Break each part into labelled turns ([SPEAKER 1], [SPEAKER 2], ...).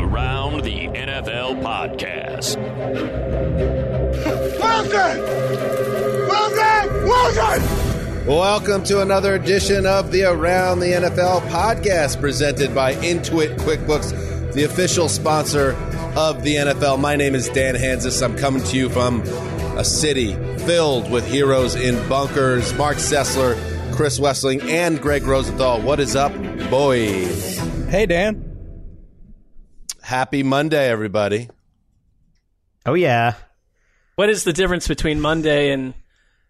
[SPEAKER 1] The Around the NFL podcast.
[SPEAKER 2] Welcome! Welcome! Welcome!
[SPEAKER 3] Welcome to another edition of the Around the NFL podcast presented by Intuit QuickBooks, the official sponsor of the NFL. My name is Dan Hanzus. I'm coming to you from a city filled with heroes in bunkers. Marc Sessler, Chris Wesseling, and Gregg Rosenthal. What is up, boys?
[SPEAKER 4] Hey, Dan.
[SPEAKER 3] Happy Monday, everybody.
[SPEAKER 5] Oh yeah.
[SPEAKER 6] What is the difference between Monday and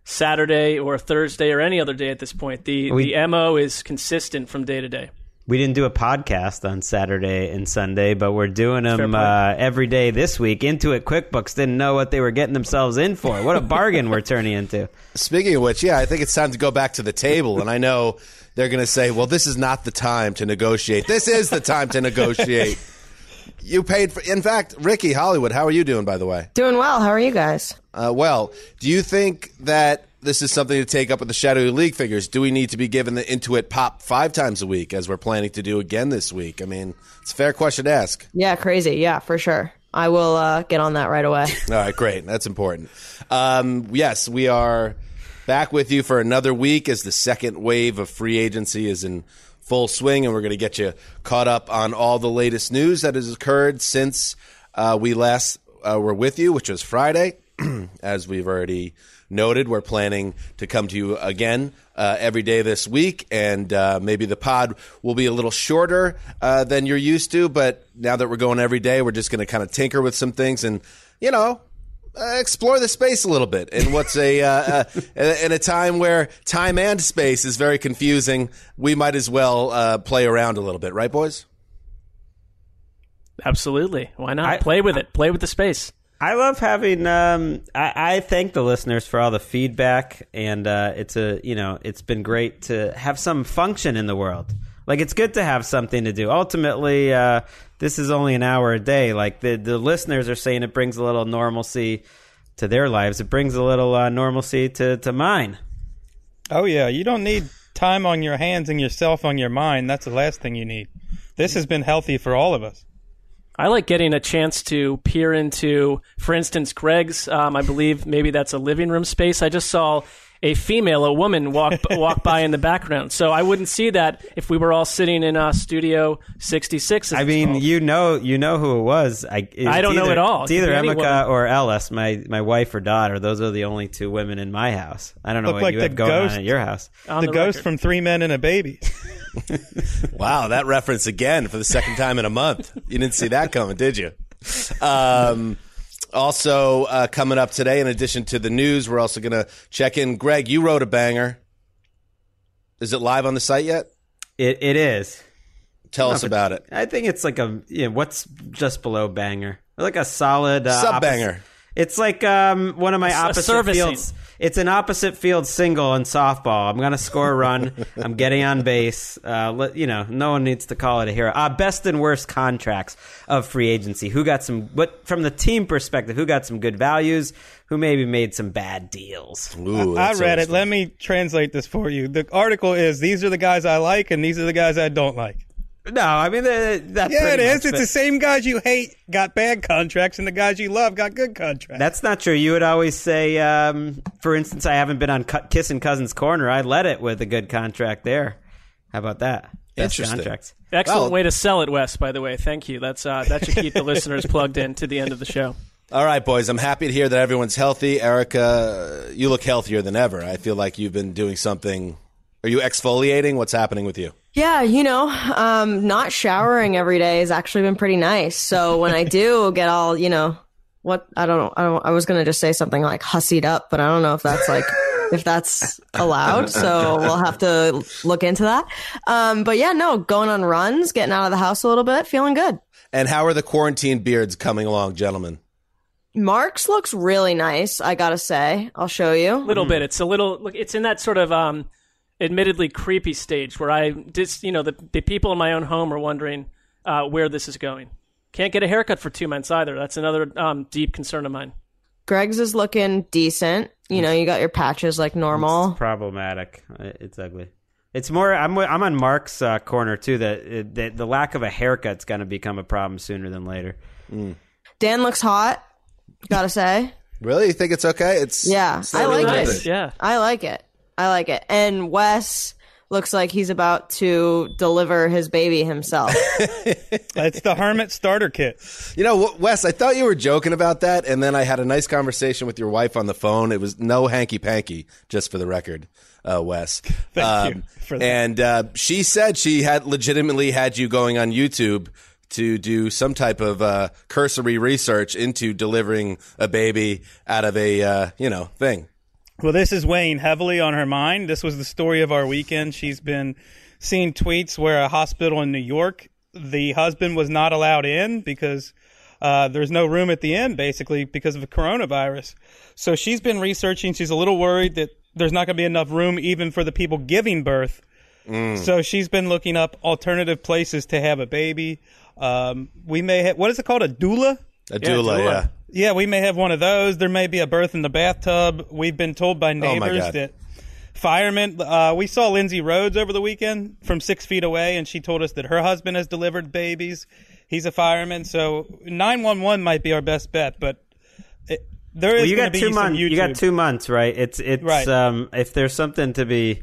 [SPEAKER 6] Saturday or Thursday or any other day at this point? The
[SPEAKER 5] We-
[SPEAKER 6] the MO is consistent from day to day.
[SPEAKER 5] We didn't do a podcast on Saturday and Sunday, but we're doing
[SPEAKER 6] Fair
[SPEAKER 5] them uh, every day this week. Intuit QuickBooks didn't know what they were getting themselves in for. What a bargain we're turning into.
[SPEAKER 3] Speaking of which, yeah, I think it's time to go back to the table. And I know they're going to say, well, this is not the time to negotiate. This is the time to negotiate. You paid for, in fact, Ricky Hollywood, how are you doing, by the way?
[SPEAKER 7] Doing well. How are you guys?
[SPEAKER 3] Uh, well, do you think that this is something to take up with the Shadowy League figures? Do we need to be given the Intuit pop five times a week as we're planning to do again this week? I mean, it's a fair question to ask.
[SPEAKER 7] Yeah, crazy. Yeah, for sure. I will uh, get on that right away.
[SPEAKER 3] All right, great. That's important. Um, yes, we are back with you for another week as the second wave of free agency is in full swing, and we're going to get you caught up on all the latest news that has occurred since uh, we last uh, were with you, which was Friday. as we've already noted, we're planning to come to you again uh, every day this week, and uh, maybe the pod will be a little shorter uh, than you're used to. But now that we're going every day, we're just going to kind of tinker with some things and, you know, uh, explore the space a little bit in what's a uh, uh, in a time where time and space is very confusing. We might as well uh, play around a little bit, right, boys?
[SPEAKER 6] Absolutely. Why not?
[SPEAKER 5] I-
[SPEAKER 6] Play with it. Play with the space.
[SPEAKER 5] I love having. Um, I, I thank the listeners for all the feedback, and uh, it's a you know it's been great to have some function in the world. Like it's good to have something to do. Ultimately, uh, this is only an hour a day. Like the the listeners are saying, it brings a little normalcy to their lives. It brings a little uh, normalcy to to mine.
[SPEAKER 4] Oh yeah, you don't need time on your hands and yourself on your mind. That's the last thing you need. This has been healthy for all of us.
[SPEAKER 6] I like getting a chance to peer into, for instance, Gregg's. Um, I believe maybe that's a living room space. I just saw a female, a woman, walk walk by in the background. So I wouldn't see that if we were all sitting in uh, Studio 66.
[SPEAKER 5] I mean,
[SPEAKER 6] called.
[SPEAKER 5] you know, you know who it was. I, it's
[SPEAKER 6] I don't know at all.
[SPEAKER 5] It's either
[SPEAKER 6] be any
[SPEAKER 5] Emeka
[SPEAKER 6] woman.
[SPEAKER 5] or Ellis, my my wife or daughter. Those are the only two women in my house. I don't know
[SPEAKER 4] Look
[SPEAKER 5] what
[SPEAKER 4] like
[SPEAKER 5] you
[SPEAKER 4] the
[SPEAKER 5] have going
[SPEAKER 4] ghost-
[SPEAKER 5] on at your house.
[SPEAKER 4] The,
[SPEAKER 6] the
[SPEAKER 4] ghost
[SPEAKER 6] record.
[SPEAKER 4] from Three Men and a Baby.
[SPEAKER 3] Wow, that reference again for the second time in a month. You didn't see that coming, did you? Um, also, uh, coming up today, in addition to the news, we're also going to check in. Gregg, you wrote a banger. Is it live on the site yet?
[SPEAKER 5] It it is.
[SPEAKER 3] Tell us about it.
[SPEAKER 5] I think it's like a you know, what's just below banger, like a solid uh,
[SPEAKER 3] Sub banger.
[SPEAKER 5] It's like um, one of my opposite
[SPEAKER 6] servicing.
[SPEAKER 5] fields. It's an opposite field single in softball. I'm going to score a run. I'm getting on base. Uh, let, you know, no one needs to call it a hero. Uh, best and worst contracts of free agency. Who got some? What from the team perspective? Who got some good values? Who maybe made some bad deals?
[SPEAKER 3] Ooh,
[SPEAKER 4] I
[SPEAKER 3] that's
[SPEAKER 4] read it. Let me translate this for you. The article is these are the guys I like and these are the guys I don't like.
[SPEAKER 5] No, I mean that.
[SPEAKER 4] Yeah, it
[SPEAKER 5] pretty
[SPEAKER 4] is.
[SPEAKER 5] much
[SPEAKER 4] It's the same guys you hate got bad contracts and the guys you love got good contracts.
[SPEAKER 5] That's not true. You would always say, um, for instance, I haven't been on Kiss and Cousins Corner. I led it with a good contract there. How about that? Best
[SPEAKER 3] Interesting.
[SPEAKER 5] contracts.
[SPEAKER 6] Excellent
[SPEAKER 3] Well-
[SPEAKER 6] way to sell it, Wes. By the way, thank you. That's uh, that should keep the listeners plugged in to the end of the show.
[SPEAKER 3] All right, boys. I'm happy to hear that everyone's healthy. Erica, you look healthier than ever. I feel like you've been doing something. Are you exfoliating? What's happening with you?
[SPEAKER 7] Yeah, you know, um, not showering every day has actually been pretty nice. So when I do get all, you know, what I don't know, I don't. I was gonna just say something like hussied up, but I don't know if that's like if that's allowed. So we'll have to look into that. Um, but yeah, no, going on runs, getting out of the house a little bit, feeling good.
[SPEAKER 3] And how are the quarantine beards coming along, gentlemen?
[SPEAKER 7] Marc's looks really nice, I gotta say. I'll show you.
[SPEAKER 6] A little bit. It's a little. Look, it's in that sort of um, admittedly creepy stage where I just, you know, the the people in my own home are wondering uh, where this is going. Can't get a haircut for two months either. That's another um, deep concern of mine.
[SPEAKER 7] Gregg's is looking decent. You know, you got your patches like normal.
[SPEAKER 5] problematic. It's ugly. It's more. I'm I'm on Marc's uh, corner too. That, that the lack of a haircut's going to become a problem sooner than later.
[SPEAKER 7] Dan looks hot, gotta say.
[SPEAKER 3] Really? You think it's okay? It's
[SPEAKER 7] Yeah,
[SPEAKER 3] it's not
[SPEAKER 7] I like
[SPEAKER 3] really
[SPEAKER 7] it.
[SPEAKER 6] Yeah.
[SPEAKER 7] I like it. I like it. And Wes looks like he's about to deliver his baby himself.
[SPEAKER 4] It's the Hermit starter kit.
[SPEAKER 3] You know, Wes, I thought you were joking about that, and then I had a nice conversation with your wife on the phone. It was no hanky panky, just for the record, uh, Wes.
[SPEAKER 4] Thank you for that.
[SPEAKER 3] And uh, she said she had legitimately had you going on YouTube to do some type of uh, cursory research into delivering a baby out of a uh, you know thing.
[SPEAKER 4] Well, this is weighing heavily on her mind. This was the story of our weekend. She's been seeing tweets where a hospital in New York, the husband was not allowed in because uh, there's no room at the inn, basically, because of the coronavirus. So she's been researching. She's a little worried that there's not going to be enough room even for the people giving birth. So she's been looking up alternative places to have a baby. Um, we may have, what is it called? A doula?
[SPEAKER 3] A doula,
[SPEAKER 6] doula.
[SPEAKER 3] yeah.
[SPEAKER 4] Yeah, we may have one of those. There may be a birth in the bathtub. We've been told by
[SPEAKER 3] Oh
[SPEAKER 4] neighbors
[SPEAKER 3] God.
[SPEAKER 4] that firemen. Uh, we saw Lindsay Rhodes over the weekend from six feet away, and she told us that her husband has delivered babies. He's a fireman, so nine one one might be our best bet. But it, there is
[SPEAKER 5] Well, you got two months. You got two months, right? It's it's
[SPEAKER 4] Right.
[SPEAKER 5] um if there's something to be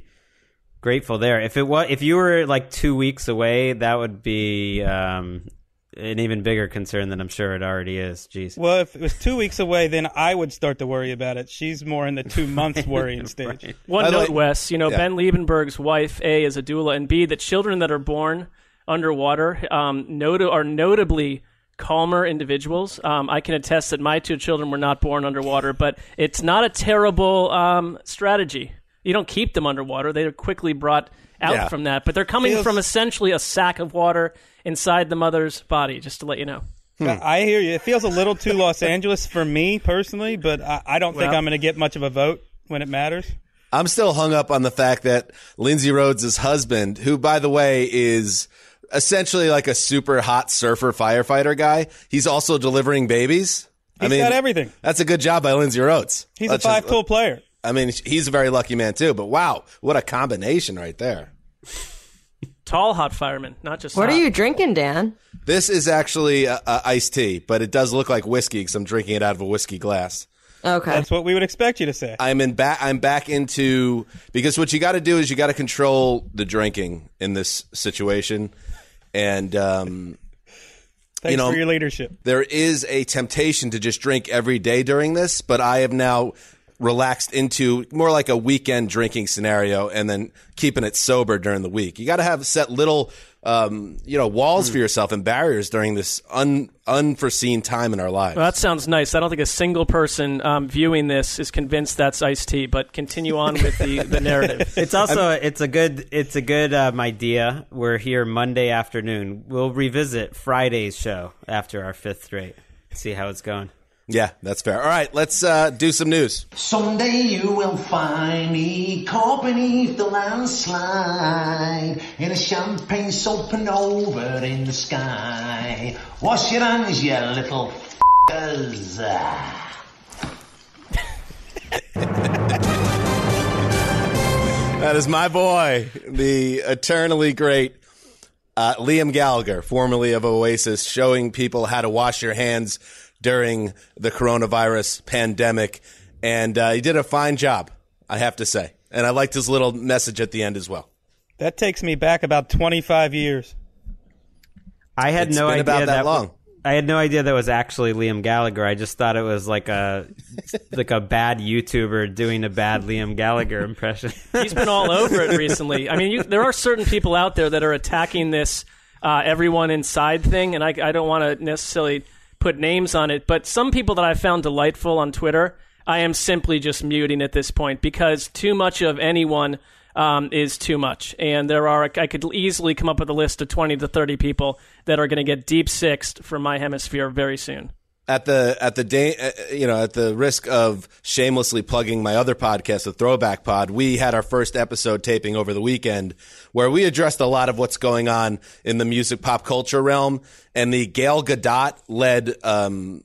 [SPEAKER 5] grateful there. If it was if you were like two weeks away, that would be um an even bigger concern than I'm sure it already is. Jeez.
[SPEAKER 4] Well, if it was two weeks away, then I would start to worry about it. She's more in the two months worrying stage.
[SPEAKER 6] One
[SPEAKER 3] By the
[SPEAKER 6] note,
[SPEAKER 3] way-
[SPEAKER 6] Wes. You know,
[SPEAKER 3] Yeah.
[SPEAKER 6] Ben Liebenberg's wife, A, is a doula, and B, the children that are born underwater um, not- are notably calmer individuals. Um, I can attest that my two children were not born underwater, but it's not a terrible um, strategy. You don't keep them underwater; they are quickly brought out
[SPEAKER 3] Yeah.
[SPEAKER 6] from that. But they're coming
[SPEAKER 4] Feels-
[SPEAKER 6] from essentially a sack of water inside the mother's body. Just to let you know.
[SPEAKER 4] I hmm. hear you. It feels a little too Los Angeles for me personally, but I, I don't think
[SPEAKER 6] Well-
[SPEAKER 4] I'm going to get much of a vote when it matters.
[SPEAKER 3] I'm still hung up on the fact that Lindsay Rhodes' husband, who by the way is essentially like a super hot surfer firefighter guy, he's also delivering babies. I mean,
[SPEAKER 4] got everything.
[SPEAKER 3] That's a good job by Lindsay Rhodes.
[SPEAKER 4] He's
[SPEAKER 3] Let's
[SPEAKER 4] a
[SPEAKER 3] just-
[SPEAKER 4] five tool player.
[SPEAKER 3] I mean, he's a very lucky man too. But wow, what a combination right there.
[SPEAKER 6] Tall, hot fireman, not just.
[SPEAKER 7] what
[SPEAKER 6] hot.
[SPEAKER 7] are you drinking, Dan?
[SPEAKER 3] This is actually uh, uh, iced tea, but it does look like whiskey because I'm drinking it out of a whiskey glass.
[SPEAKER 7] Okay.
[SPEAKER 4] That's what we would expect you to say.
[SPEAKER 3] I'm in back. I'm back into because what you got to do is you got to control the drinking in this situation, and um,
[SPEAKER 4] Thanks
[SPEAKER 3] know-
[SPEAKER 4] for your leadership.
[SPEAKER 3] there is a temptation to just drink every day during this. But I have now relaxed into more like a weekend drinking scenario, and then keeping it sober during the week. You got to have set little, um, you know, walls for yourself and barriers during this un, unforeseen time in our lives.
[SPEAKER 6] Well, that sounds nice. I don't think a single person um, viewing this is convinced that's iced tea. But continue on with the, the narrative.
[SPEAKER 5] It's also it's a good it's a good um, idea. We're here Monday afternoon. We'll revisit Friday's show after our fifth straight. See how it's going.
[SPEAKER 3] Yeah, that's fair. All right, let's uh, do some news.
[SPEAKER 8] Someday you will find me caught beneath the landslide in a champagne supernova in the sky. Wash your hands, you little f***ers.
[SPEAKER 3] That is my boy, the eternally great uh, Liam Gallagher, formerly of Oasis, showing people how to wash your hands during the coronavirus pandemic. And uh, he did a fine job, I have to say. And I liked his little message at the end as well.
[SPEAKER 4] That takes me back about 25 years.
[SPEAKER 5] I had
[SPEAKER 3] It's
[SPEAKER 5] no
[SPEAKER 3] been
[SPEAKER 5] idea
[SPEAKER 3] about that
[SPEAKER 5] w-
[SPEAKER 3] long.
[SPEAKER 5] I had no idea that was actually Liam Gallagher. I just thought it was like a like a bad YouTuber doing a bad Liam Gallagher impression.
[SPEAKER 6] He's been all over it recently. I mean, you, there are certain people out there that are attacking this uh, everyone inside thing, and I, I don't want to necessarily put names on it, but some people that I found delightful on Twitter I am simply just muting at this point because too much of anyone um, is too much. And there are, I could easily come up with a list of 20 to 30 people that are going to get deep sixed from my hemisphere very soon
[SPEAKER 3] at the at the day uh, you know at the risk of shamelessly plugging my other podcast the throwback pod we had our first episode taping over the weekend where we addressed a lot of what's going on in the music pop culture realm and the Gal Gadot led um,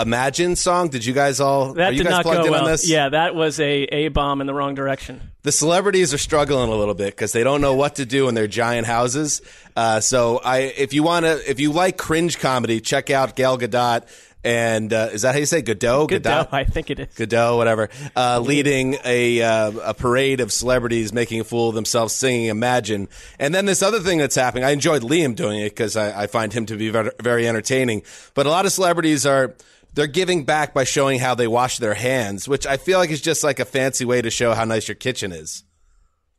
[SPEAKER 3] Imagine song. Did you guys all?
[SPEAKER 6] That
[SPEAKER 3] are you
[SPEAKER 6] did
[SPEAKER 3] guys
[SPEAKER 6] not
[SPEAKER 3] plugged
[SPEAKER 6] go
[SPEAKER 3] in
[SPEAKER 6] well.
[SPEAKER 3] on this?
[SPEAKER 6] Yeah, that was a a bomb in the wrong direction.
[SPEAKER 3] The celebrities are struggling a little bit because they don't know what to do in their giant houses. Uh, so I, if you want to, if you like cringe comedy, check out Gal Gadot. And uh, is that how you say Godot?
[SPEAKER 6] Godot, I think it is.
[SPEAKER 3] Godot, whatever, uh, leading a uh, a parade of celebrities making a fool of themselves, singing "Imagine." And then this other thing that's happening. I enjoyed Liam doing it because I, I find him to be very, very entertaining. But a lot of celebrities are they're giving back by showing how they wash their hands, which I feel like is just like a fancy way to show how nice your kitchen is.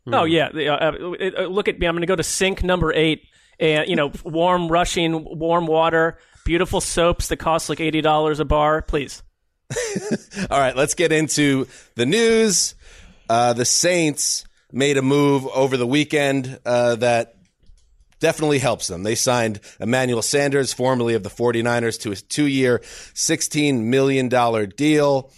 [SPEAKER 6] Oh yeah, uh, uh, look at me. I'm going to go to sink number eight, and you know, warm, rushing, warm water, beautiful soaps that cost like eighty dollars a bar. Please.
[SPEAKER 3] All right, let's get into the news. Uh, the Saints made a move over the weekend uh, that definitely helps them. They signed Emmanuel Sanders, formerly of the 49ers, to a two year, $16 million deal.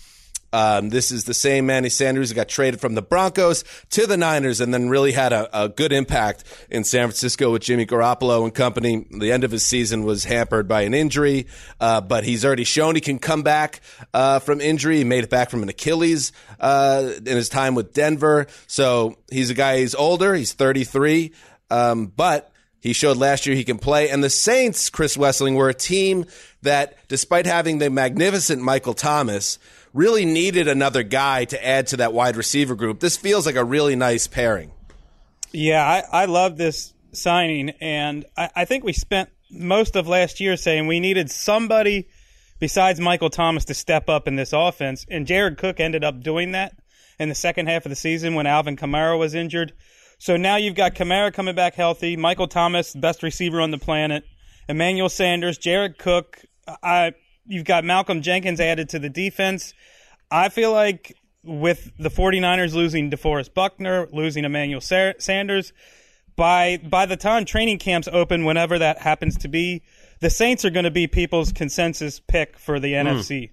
[SPEAKER 3] Um, this is the same Manny Sanders who got traded from the Broncos to the Niners and then really had a, a, good impact in San Francisco with Jimmy Garoppolo and company. The end of his season was hampered by an injury, uh, but he's already shown he can come back uh, from injury. He made it back from an Achilles uh, in his time with Denver. So he's a guy, he's older, he's 33, um, but he showed last year he can play. And the Saints, Chris Wesseling, were a team that, despite having the magnificent Michael Thomas, really needed another guy to add to that wide receiver group. This feels like a really nice pairing.
[SPEAKER 4] Yeah, I, I love this signing. And I, I think we spent most of last year saying we needed somebody besides Michael Thomas to step up in this offense. And Jared Cook ended up doing that in the second half of the season when Alvin Kamara was injured. So now you've got Kamara coming back healthy, Michael Thomas, best receiver on the planet, Emmanuel Sanders, Jared Cook. I, you've got Malcolm Jenkins added to the defense. I feel like with the 49ers losing DeForest Buckner, losing Emmanuel Sanders, by by the time training camps open, whenever that happens to be, the Saints are going to be people's consensus pick for the mm. NFC.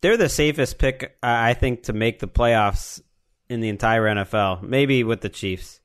[SPEAKER 5] They're the safest pick, I think, to make the playoffs in the entire NFL, maybe with the Chiefs.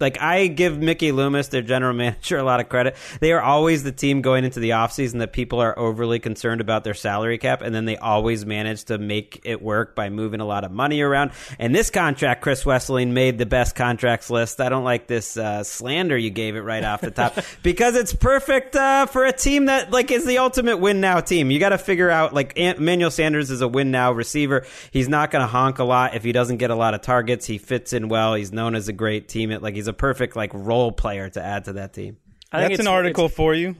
[SPEAKER 5] Like I give Mickey Loomis, their general manager, a lot of credit. They are always the team going into the offseason that people are overly concerned about their salary cap, and then they always manage to make it work by moving a lot of money around. And this contract, Chris Wesseling made the best contracts list. I don't like this uh, slander you gave it right off the top because it's perfect uh, for a team that like is the ultimate win now team. You got to figure out like Emmanuel Sanders is a win now receiver. He's not going to honk a lot if he doesn't get a lot of targets. He fits in well. He's known as a great team. Like he's a perfect like role player to add to that team.
[SPEAKER 4] I That's an article for you.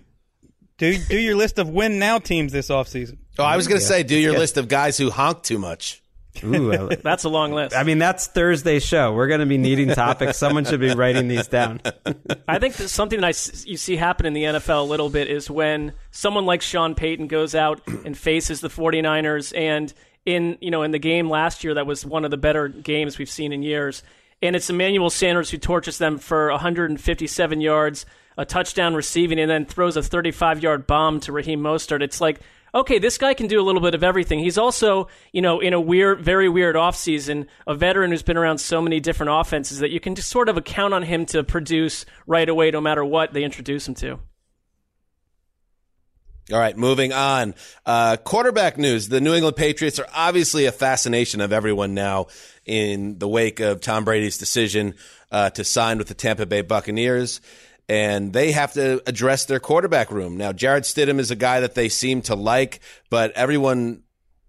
[SPEAKER 4] Do do your list of win now teams this offseason.
[SPEAKER 3] Oh, I was going to yeah. say, do your yeah. list of guys who honk too much.
[SPEAKER 6] Ooh, that's a long list.
[SPEAKER 5] I mean, that's Thursday's show. We're going to be needing topics. Someone should be writing these down.
[SPEAKER 6] I think something that I, you see happen in the NFL a little bit is when someone like Sean Payton goes out and faces the 49ers and in, you know, in the game last year that was one of the better games we've seen in years and it's Emmanuel Sanders who torches them for 157 yards, a touchdown receiving, and then throws a 35 yard bomb to Raheem Mostert. It's like, okay, this guy can do a little bit of everything. He's also, you know, in a weird, very weird offseason, a veteran who's been around so many different offenses that you can just sort of count on him to produce right away no matter what they introduce him to.
[SPEAKER 3] All right, moving on. Uh, quarterback news. The New England Patriots are obviously a fascination of everyone now in the wake of Tom Brady's decision uh, to sign with the Tampa Bay Buccaneers. And they have to address their quarterback room. Now, Jarrett Stidham is a guy that they seem to like, but everyone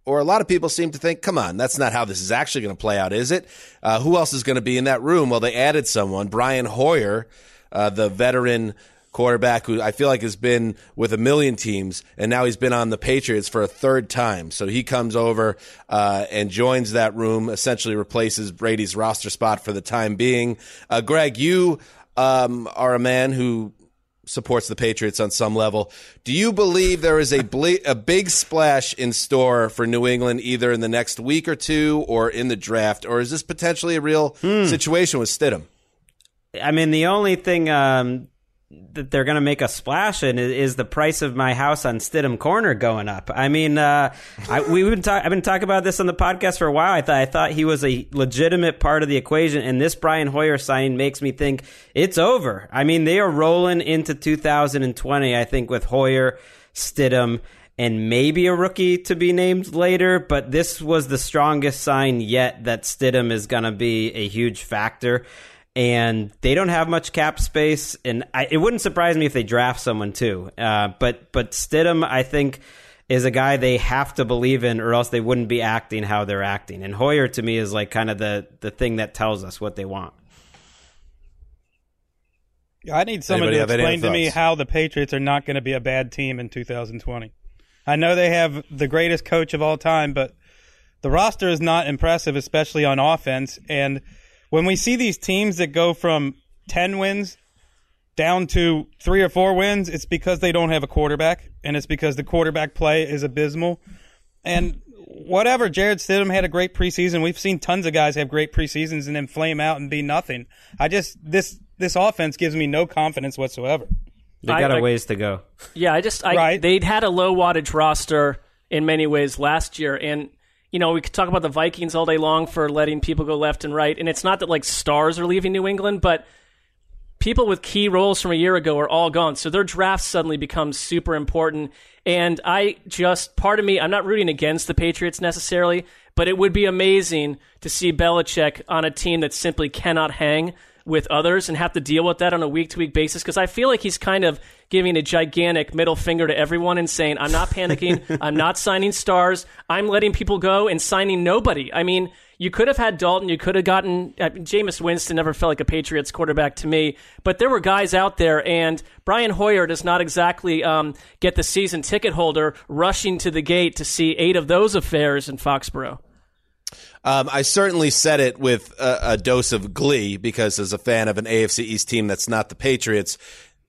[SPEAKER 3] or a lot of people seem to think, come on, that's not how this is actually going to play out, is it? Uh, who else is going to be in that room? Well, they added someone, Brian Hoyer, uh, the veteran quarterback who I feel like has been with a million teams, and now he's been on the Patriots for a third time. So he comes over uh, and joins that room, essentially replaces Brady's roster spot for the time being. Uh, Gregg, you um, are a man who supports the Patriots on some level. Do you believe there is a ble- a big splash in store for New England either in the next week or two or in the draft, or is this potentially a real situation with Stidham?
[SPEAKER 5] I mean, the only thing um, that they're going to make a splash and is, the price of my house on Stidham Corner going up. I mean, uh, I, we've been I've been talking about this on the podcast for a while. I thought I thought he was a legitimate part of the equation, and this Brian Hoyer signing makes me think it's over. I mean, they are rolling into 2020. I think with Hoyer, Stidham. And maybe a rookie to be named later, but this was the strongest sign yet that Stidham is going to be a huge factor and they don't have much cap space. And I, it wouldn't surprise me if they draft someone too. Uh, but but Stidham, I think, is a guy they have to believe in, or else they wouldn't be acting how they're acting. And Hoyer to me is like kind of the the thing that tells us what they want.
[SPEAKER 4] I need someone
[SPEAKER 3] Anybody
[SPEAKER 4] to explain to me how the Patriots are not going to be a bad team in 2020. I know they have the greatest coach of all time, but the roster is not impressive, especially on offense. And when we see these teams that go from 10 wins down to three or four wins, it's because they don't have a quarterback, and it's because the quarterback play is abysmal. And whatever, Jarrett Stidham had a great preseason. We've seen tons of guys have great preseasons and then flame out and be nothing. I just this this offense gives me no confidence whatsoever.
[SPEAKER 5] They
[SPEAKER 6] I-
[SPEAKER 5] got a
[SPEAKER 6] I-
[SPEAKER 5] ways to go.
[SPEAKER 6] Yeah, I just I,
[SPEAKER 4] Right.
[SPEAKER 6] they'd had a low wattage roster in many ways last year, and you know we could talk about the Vikings all day long for letting people go left and right, and it's not that like stars are leaving New England, but people with key roles from a year ago are all gone, so their draft suddenly becomes super important. And I just part of me, I'm not rooting against the Patriots necessarily, but it would be amazing to see Belichick on a team that simply cannot hang with others and have to deal with that on a week to week basis because I feel like he's kind of giving a gigantic middle finger to everyone and saying, I'm not panicking. I'm not signing stars. I'm letting people go and signing nobody. I mean, you could have had Dalton. You could have gotten I mean, Jameis Winston. Never felt like a Patriots quarterback to me, but there were guys out there, and Brian Hoyer does not exactly um, get the season ticket holder rushing to the gate to see eight of those affairs in Foxborough.
[SPEAKER 3] Um, I certainly said it with a, a dose of glee because, as a fan of an AFC East team that's not the Patriots,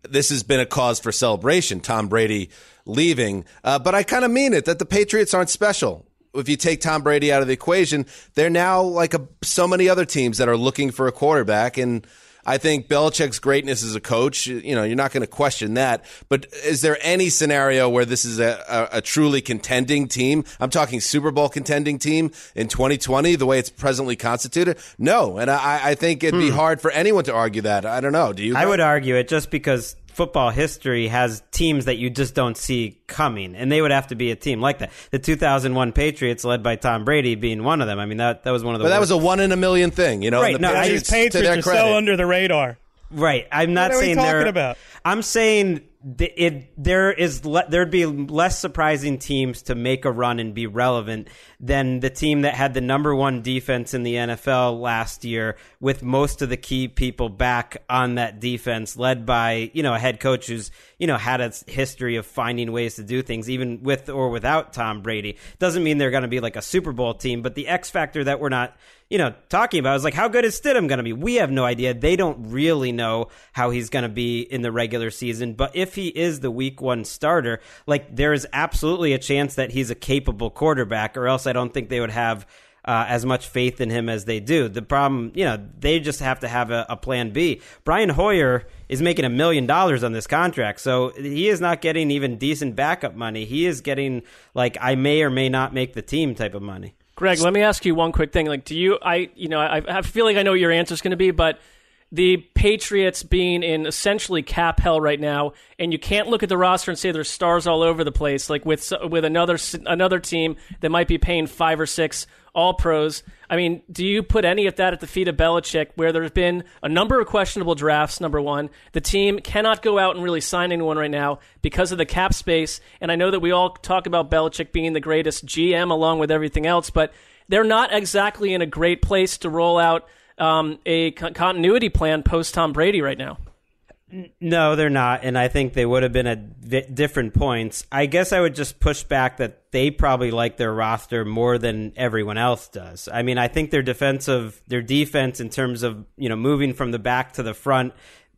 [SPEAKER 3] this has been a cause for celebration. Tom Brady leaving, uh, but I kind of mean it that the Patriots aren't special. If you take Tom Brady out of the equation, they're now like a, so many other teams that are looking for a quarterback and. I think Belichick's greatness as a coach, you know, you're not going to question that. But is there any scenario where this is a, a, a truly contending team? I'm talking Super Bowl contending team in 2020, the way it's presently constituted. No, and I, I think it'd be hmm. hard for anyone to argue that. I don't know. Do you?
[SPEAKER 5] I would argue it just because football history has teams that you just don't see coming, and they would have to be a team like that. The 2001 Patriots, led by Tom Brady, being one of them. I mean, that that was one of the.
[SPEAKER 3] But that was a one in a million thing, you know.
[SPEAKER 5] Right,
[SPEAKER 3] and the
[SPEAKER 5] no, I-
[SPEAKER 4] These
[SPEAKER 3] Patriots, to
[SPEAKER 4] Patriots
[SPEAKER 3] their
[SPEAKER 4] are
[SPEAKER 3] credit,
[SPEAKER 4] so under the radar.
[SPEAKER 5] Right. I'm not
[SPEAKER 4] What are we
[SPEAKER 5] saying
[SPEAKER 4] talking
[SPEAKER 5] they're
[SPEAKER 4] about?
[SPEAKER 5] I'm saying it. There is le- there'd be less surprising teams to make a run and be relevant than the team that had the number one defense in the NFL last year, with most of the key people back on that defense, led by you know a head coach who's you know had a history of finding ways to do things, even with or without Tom Brady. Doesn't mean they're going to be like a Super Bowl team, but the X factor that we're not you know, talking about is like, how good is Stidham going to be? We have no idea. They don't really know how he's going to be in the regular season. But if he is the week one starter, like, there is absolutely a chance that he's a capable quarterback, or else I don't think they would have. Uh, as much faith in him as they do. The problem, you know, they just have to have a, a plan B. Brian Hoyer is making a million dollars on this contract, so he is not getting even decent backup money. He is getting like I may or may not make the team type of money.
[SPEAKER 6] Gregg, let me ask you one quick thing. Like, do you? I, you know, I, I feel like I know your answer is going to be, but the Patriots being in essentially cap hell right now, and you can't look at the roster and say there's stars all over the place. Like with with another another team that might be paying five or six All Pros. I mean, do you put any of that at the feet of Belichick, where there's been a number of questionable drafts? Number one, the team cannot go out and really sign anyone right now because of the cap space. And I know that we all talk about Belichick being the greatest GM along with everything else, but they're not exactly in a great place to roll out um, a con- continuity plan post Tom Brady right now.
[SPEAKER 5] No, they're not, and I think they would have been at vi- different points. I guess I would just push back that they probably like their roster more than everyone else does. I mean, I think their defensive, their defense in terms of you know moving from the back to the front,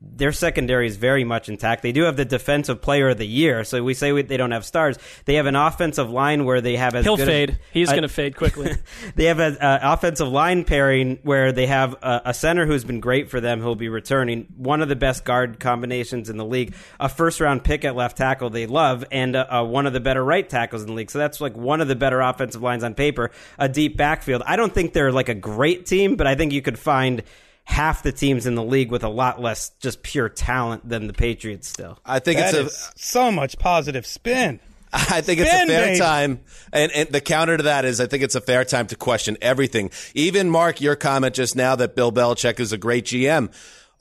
[SPEAKER 5] their secondary is very much intact. They do have the defensive player of the year, so we say we, they don't have stars. They have an offensive line where they have as
[SPEAKER 6] He'll fade.
[SPEAKER 5] As,
[SPEAKER 6] He's going to fade quickly.
[SPEAKER 5] they have an offensive line pairing where they have a, a center who's been great for them, who'll be returning. One of the best guard combinations in the league. A first round pick at left tackle they love, and uh, uh, one of the better right tackles in the league. So that's like one of the better offensive lines on paper. A deep backfield. I don't think they're like a great team, but I think you could find half the teams in the league with a lot less just pure talent than the Patriots still.
[SPEAKER 3] I think
[SPEAKER 4] That
[SPEAKER 3] it's a
[SPEAKER 4] is so much positive spin.
[SPEAKER 3] I think it's a fair
[SPEAKER 4] baby.
[SPEAKER 3] time, and, and the counter to that is I think it's a fair time to question everything. Even Marc, your comment just now that Bill Belichick is a great GM.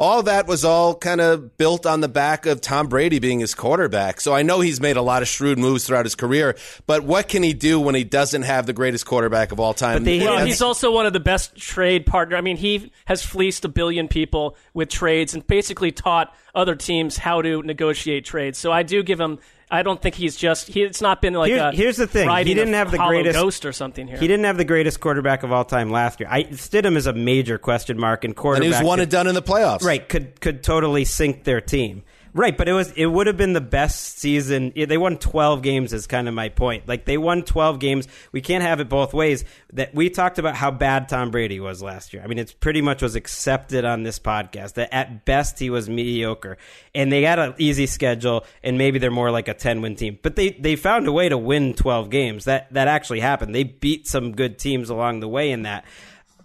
[SPEAKER 3] All that was all kind of built on the back of Tom Brady being his quarterback. So I know he's made a lot of shrewd moves throughout his career, but what can he do when he doesn't have the greatest quarterback of all time?
[SPEAKER 5] But they-
[SPEAKER 6] Well, he's also one of the best trade partner. I mean, he has fleeced a billion people with trades and basically taught other teams how to negotiate trades. So I do give him. I don't think he's just. He, it's not been like
[SPEAKER 5] Here-
[SPEAKER 6] a
[SPEAKER 5] here's the thing. He didn't have the greatest-
[SPEAKER 6] ghost or something here.
[SPEAKER 5] He didn't have the greatest quarterback of all time last year. I, Stidham is a major question mark, and
[SPEAKER 3] and
[SPEAKER 5] quarterback.
[SPEAKER 3] he was one and done in the playoffs.
[SPEAKER 5] Right, could could totally sink their team. Right, but it was it would have been the best season. They won 12 games is kind of my point. Like they won 12 games. We can't have it both ways. That we talked about how bad Tom Brady was last year. I mean, it's pretty much was accepted on this podcast that at best he was mediocre. And they had an easy schedule and maybe they're more like a 10 win team. But they they found a way to win 12 games. That that actually happened. They beat some good teams along the way in that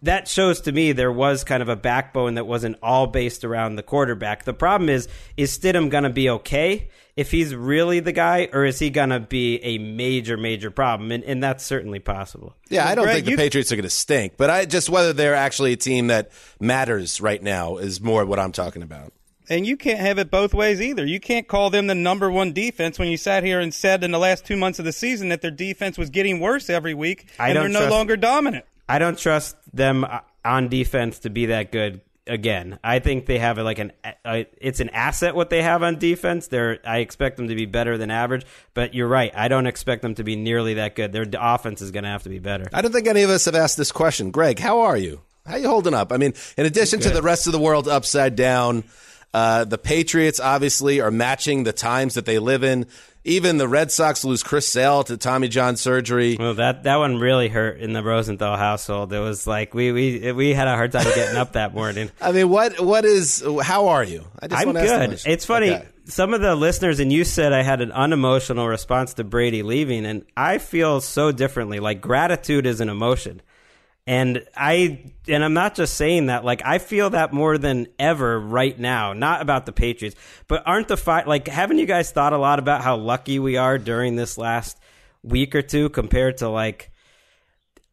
[SPEAKER 5] that shows to me there was kind of a backbone that wasn't all based around the quarterback. The problem is, is Stidham going to be okay if he's really the guy, or is he going to be a major, major problem? And, and that's certainly possible.
[SPEAKER 3] Yeah, I don't
[SPEAKER 4] Gregg,
[SPEAKER 3] think the
[SPEAKER 4] you-
[SPEAKER 3] Patriots are going to stink, but I just whether they're actually a team that matters right now is more what I'm talking about.
[SPEAKER 4] And you can't have it both ways either. You can't call them the number one defense when you sat here and said in the last two months of the season that their defense was getting worse every week
[SPEAKER 5] I
[SPEAKER 4] and
[SPEAKER 5] don't
[SPEAKER 4] they're no
[SPEAKER 5] trust-
[SPEAKER 4] longer dominant.
[SPEAKER 5] I don't trust them uh, on defense to be that good again. I think they have like an a, it's an asset what they have on defense. They're I expect them to be better than average, but you're right. I don't expect them to be nearly that good. Their offense is going to have to be better.
[SPEAKER 3] I don't think any of us have asked this question. Gregg, how are you? How you holding up? I mean, in addition to the rest of the world upside down, uh, the Patriots obviously are matching the times that they live in. Even the Red Sox lose Chris Sale to Tommy John surgery.
[SPEAKER 5] Well, that that one really hurt in the Rosenthal household. It was like we we we had a hard time getting up that morning.
[SPEAKER 3] I mean, what what is? How are you? I just
[SPEAKER 5] I'm
[SPEAKER 3] wanna
[SPEAKER 5] good. It's funny.
[SPEAKER 3] Okay.
[SPEAKER 5] Some of the listeners and you said I had an unemotional response to Brady leaving, and I feel so differently. Like gratitude is an emotion, and I and I'm not just saying that. Like I feel that more than ever right now. Not about the Patriots, but aren't the fight like? Haven't you guys thought a lot about how lucky we are during this last week or two compared to like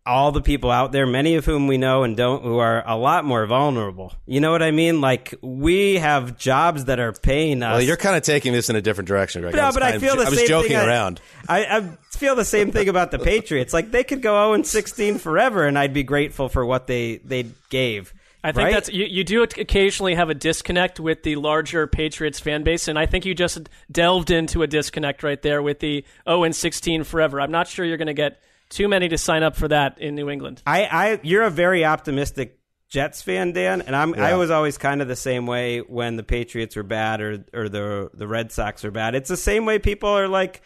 [SPEAKER 5] all the people out there, many of whom we know and don't, who are a lot more vulnerable. You know what I mean? Like we have jobs that are paying us.
[SPEAKER 3] Well, you're kind of taking this in a different direction, Gregg.
[SPEAKER 5] no,
[SPEAKER 3] was
[SPEAKER 5] but I
[SPEAKER 3] kind of
[SPEAKER 5] feel
[SPEAKER 3] jo-
[SPEAKER 5] the
[SPEAKER 3] I was
[SPEAKER 5] same
[SPEAKER 3] joking
[SPEAKER 5] thing
[SPEAKER 3] around.
[SPEAKER 5] I, I feel the same thing about the Patriots. Like they could go 0 and 16 forever, and I'd be grateful for what they they gave.
[SPEAKER 6] I think
[SPEAKER 5] right?
[SPEAKER 6] that's you, you do occasionally have a disconnect with the larger Patriots fan base, and I think you just delved into a disconnect right there with the 0 and 16 forever. I'm not sure you're going to get too many to sign up for that in New England.
[SPEAKER 5] I, I you're a very optimistic Jets fan, Dan, and I'm I was always kind of the same way when the Patriots were bad or or the the Red Sox were bad. It's the same way people are like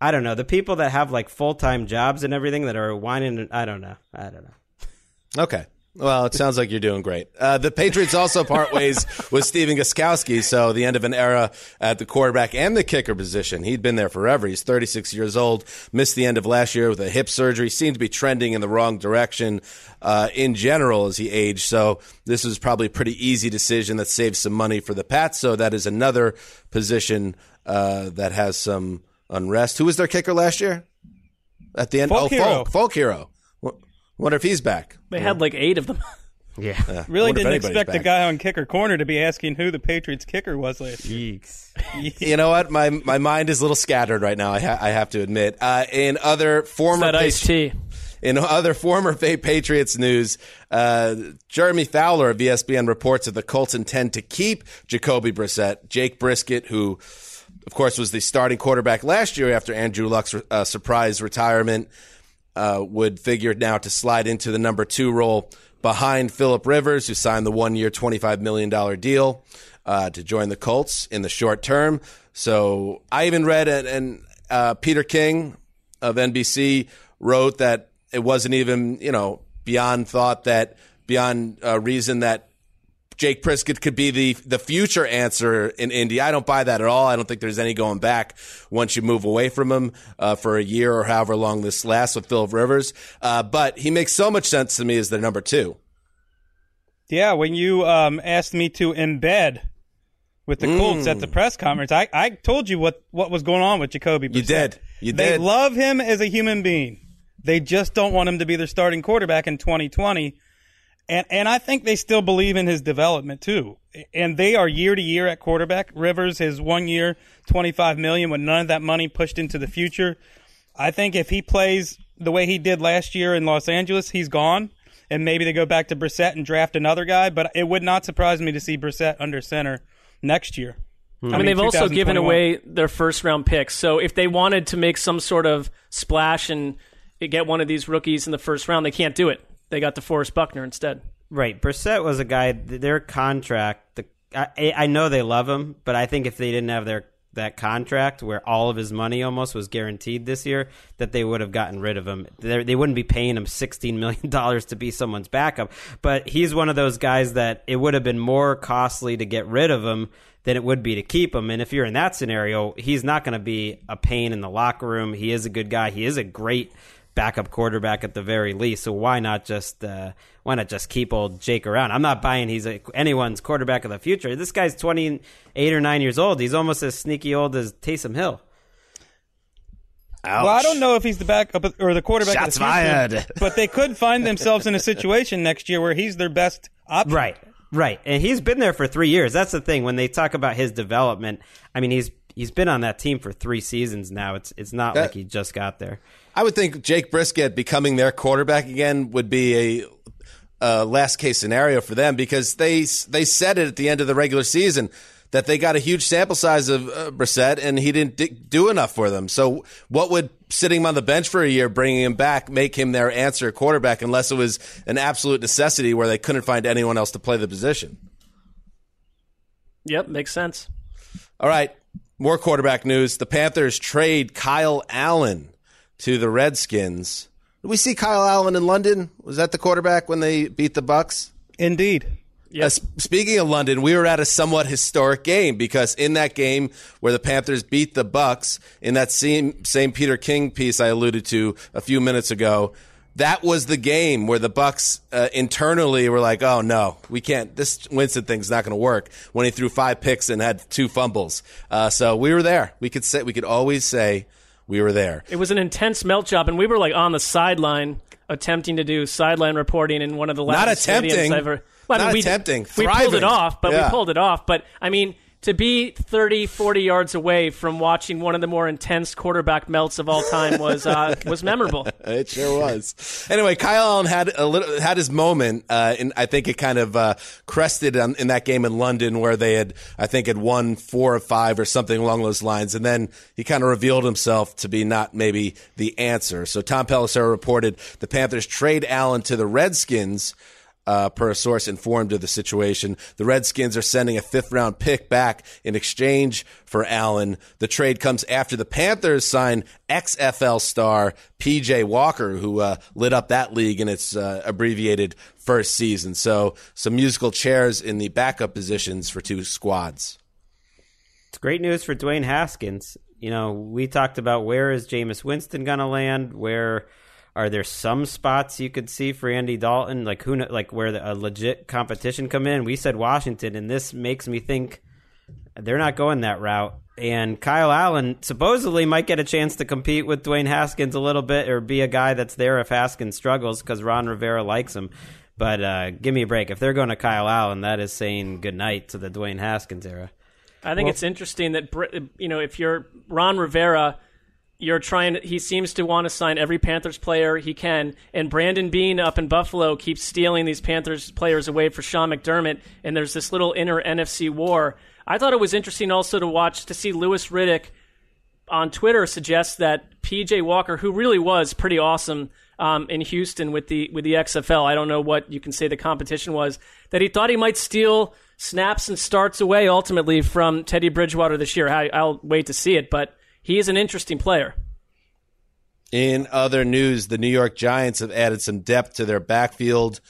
[SPEAKER 5] I don't know, the people that have like full time jobs and everything that are whining I don't know. I don't know.
[SPEAKER 3] Okay. Well, it sounds like you're doing great. Uh, the Patriots also part ways with Stephen Gostkowski, so the end of an era at the quarterback and the kicker position. He'd been there forever. He's 36 years old, missed the end of last year with a hip surgery, seemed to be trending in the wrong direction uh, in general as he aged. So this was probably a pretty easy decision that saved some money for the Pats. So that is another position uh, that has some unrest. Who was their kicker last year? At the end,
[SPEAKER 4] Folk
[SPEAKER 3] oh,
[SPEAKER 4] Hero.
[SPEAKER 3] Folk, Folk Hero. Wo- Wonder if he's back.
[SPEAKER 6] They had like eight of them.
[SPEAKER 5] Yeah.
[SPEAKER 4] Really
[SPEAKER 3] wonder if
[SPEAKER 4] didn't
[SPEAKER 3] anybody's
[SPEAKER 4] expect the
[SPEAKER 3] back.
[SPEAKER 4] guy on kicker corner to be asking who the Patriots kicker was last year.
[SPEAKER 3] You know what? My my mind is a little scattered right now. I, ha- I have to admit. Uh, in other former
[SPEAKER 6] that iced tea.
[SPEAKER 3] in other former Patriots news, uh, Jeremy Fowler of ESPN reports that the Colts intend to keep Jacoby Brissett. Jake Brissett, who of course was the starting quarterback last year after Andrew Luck's uh, surprise retirement, uh, would figure now to slide into the number two role behind Philip Rivers, who signed the one year, $25 million deal uh, to join the Colts in the short term. So I even read, and, uh, Peter King of NBC wrote that it wasn't even, you know, beyond thought that, beyond uh, reason that Jake Brissett could be the the future answer in Indy. I don't buy that at all. I don't think there's any going back once you move away from him uh, for a year or however long this lasts with Phil Rivers. Uh, but he makes so much sense to me as the number two.
[SPEAKER 4] Yeah, when you um, asked me to embed with the Colts at the
[SPEAKER 3] Mm.
[SPEAKER 4] press conference, I, I told you what, what was going on with Jacoby.
[SPEAKER 3] You did. You
[SPEAKER 4] They
[SPEAKER 3] did.
[SPEAKER 4] love him as a human being. They just don't want him to be their starting quarterback in 2020. And and I think they still believe in his development too. And they are year to year at quarterback. Rivers is one year, 25 million with none of that money pushed into the future. I think if he plays the way he did last year in Los Angeles, he's gone. And maybe they go back to Brissett and draft another guy, but it would not surprise me to see Brissett under center next year. Hmm.
[SPEAKER 6] I mean, they've also given away their first round picks. So if they wanted to make some sort of splash and get one of these rookies in the first round, they can't do it. They got DeForest Buckner instead.
[SPEAKER 5] Right. Brissett was a guy. Their contract. The I, I know they love him, but I think if they didn't have their that contract where all of his money almost was guaranteed this year, that they would have gotten rid of him. They're, they wouldn't be paying him sixteen million dollars to be someone's backup. But he's one of those guys that it would have been more costly to get rid of him than it would be to keep him. And if you're in that scenario, he's not going to be a pain in the locker room. He is a good guy. He is a great backup quarterback at the very least. So why not just uh, why not just keep old Jake around? I'm not buying he's a, anyone's quarterback of the future. This guy's 28 or 9 years old. He's almost as sneaky old as Taysom Hill.
[SPEAKER 4] Well, I don't know if he's the backup or the quarterback.
[SPEAKER 5] Shots
[SPEAKER 4] of the future,
[SPEAKER 5] fired.
[SPEAKER 4] but they could find themselves in a situation next year where he's their best option.
[SPEAKER 5] Right. Right. And he's been there for 3 years. That's the thing when they talk about his development. I mean, he's he's been on that team for 3 seasons now. It's it's not
[SPEAKER 3] That-
[SPEAKER 5] like he just got there.
[SPEAKER 3] I would think Jake Brissett becoming their quarterback again would be a uh, last case scenario for them because they they said it at the end of the regular season that they got a huge sample size of uh, Brissett and he didn't di- do enough for them. So what would sitting him on the bench for a year, bringing him back, make him their answer quarterback unless it was an absolute necessity where they couldn't find anyone else to play the position?
[SPEAKER 6] Yep, makes sense.
[SPEAKER 3] All right, more quarterback news. The Panthers trade Kyle Allen to the Redskins. Did we see Kyle Allen in London? Was that the quarterback when they beat the Bucks?
[SPEAKER 4] Indeed.
[SPEAKER 3] Uh, speaking of London, we were at a somewhat historic game because in that game where the Panthers beat the Bucks, in that same same Peter King piece I alluded to a few minutes ago, that was the game where the Bucks uh, internally were like, "Oh no, we can't. This Winston thing's not going to work." When he threw five picks and had two fumbles, uh, so we were there. We could say we could always say we were there.
[SPEAKER 6] It was an intense melt job, and we were like on the sideline attempting to do sideline reporting in one of the
[SPEAKER 3] Not
[SPEAKER 6] loudest
[SPEAKER 3] attempting.
[SPEAKER 6] stadiums I've ever. Well, I
[SPEAKER 3] Not
[SPEAKER 6] mean, we,
[SPEAKER 3] attempting.
[SPEAKER 6] We pulled it off, but
[SPEAKER 3] Yeah.
[SPEAKER 6] we pulled it off. But I mean, to be 30, 40 yards away from watching one of the more intense quarterback melts of all time was uh, was memorable.
[SPEAKER 3] It sure was. Anyway, Kyle Allen had a little had his moment, uh, and I think it kind of uh, crested on, in that game in London where they had, I think, had won four or five or something along those lines, and then he kind of revealed himself to be not maybe the answer. So Tom Pelissero reported the Panthers trade Allen to the Redskins. Uh, per a source informed of the situation, the Redskins are sending a fifth round pick back in exchange for Allen. The trade comes after the Panthers sign XFL star PJ Walker, who uh, lit up that league in its uh, abbreviated first season. So, some musical chairs in the backup positions for two squads.
[SPEAKER 5] It's great news for Dwayne Haskins. You know, we talked about where is Jameis Winston going to land? Where are there some spots you could see for Andy Dalton? Like who, like where the, a legit competition come in? We said Washington, and this makes me think they're not going that route. And Kyle Allen supposedly might get a chance to compete with Dwayne Haskins a little bit, or be a guy that's there if Haskins struggles because Ron Rivera likes him. But uh, give me a break. If they're going to Kyle Allen, that is saying goodnight to the Dwayne Haskins era.
[SPEAKER 6] I think it's interesting that you know if you're Ron Rivera, you're trying. He seems to want to sign every Panthers player he can, and Brandon Beane up in Buffalo keeps stealing these Panthers players away for Sean McDermott, and there's this little inner NFC war. I thought it was interesting also to watch to see Louis Riddick on Twitter suggest that PJ Walker, who really was pretty awesome um, in Houston with the with the XFL. I don't know what you can say the competition was that he thought he might steal snaps and starts away ultimately from Teddy Bridgewater this year. I, I'll wait to see it, but he is an interesting player.
[SPEAKER 3] In other news, the New York Giants have added some depth to their backfield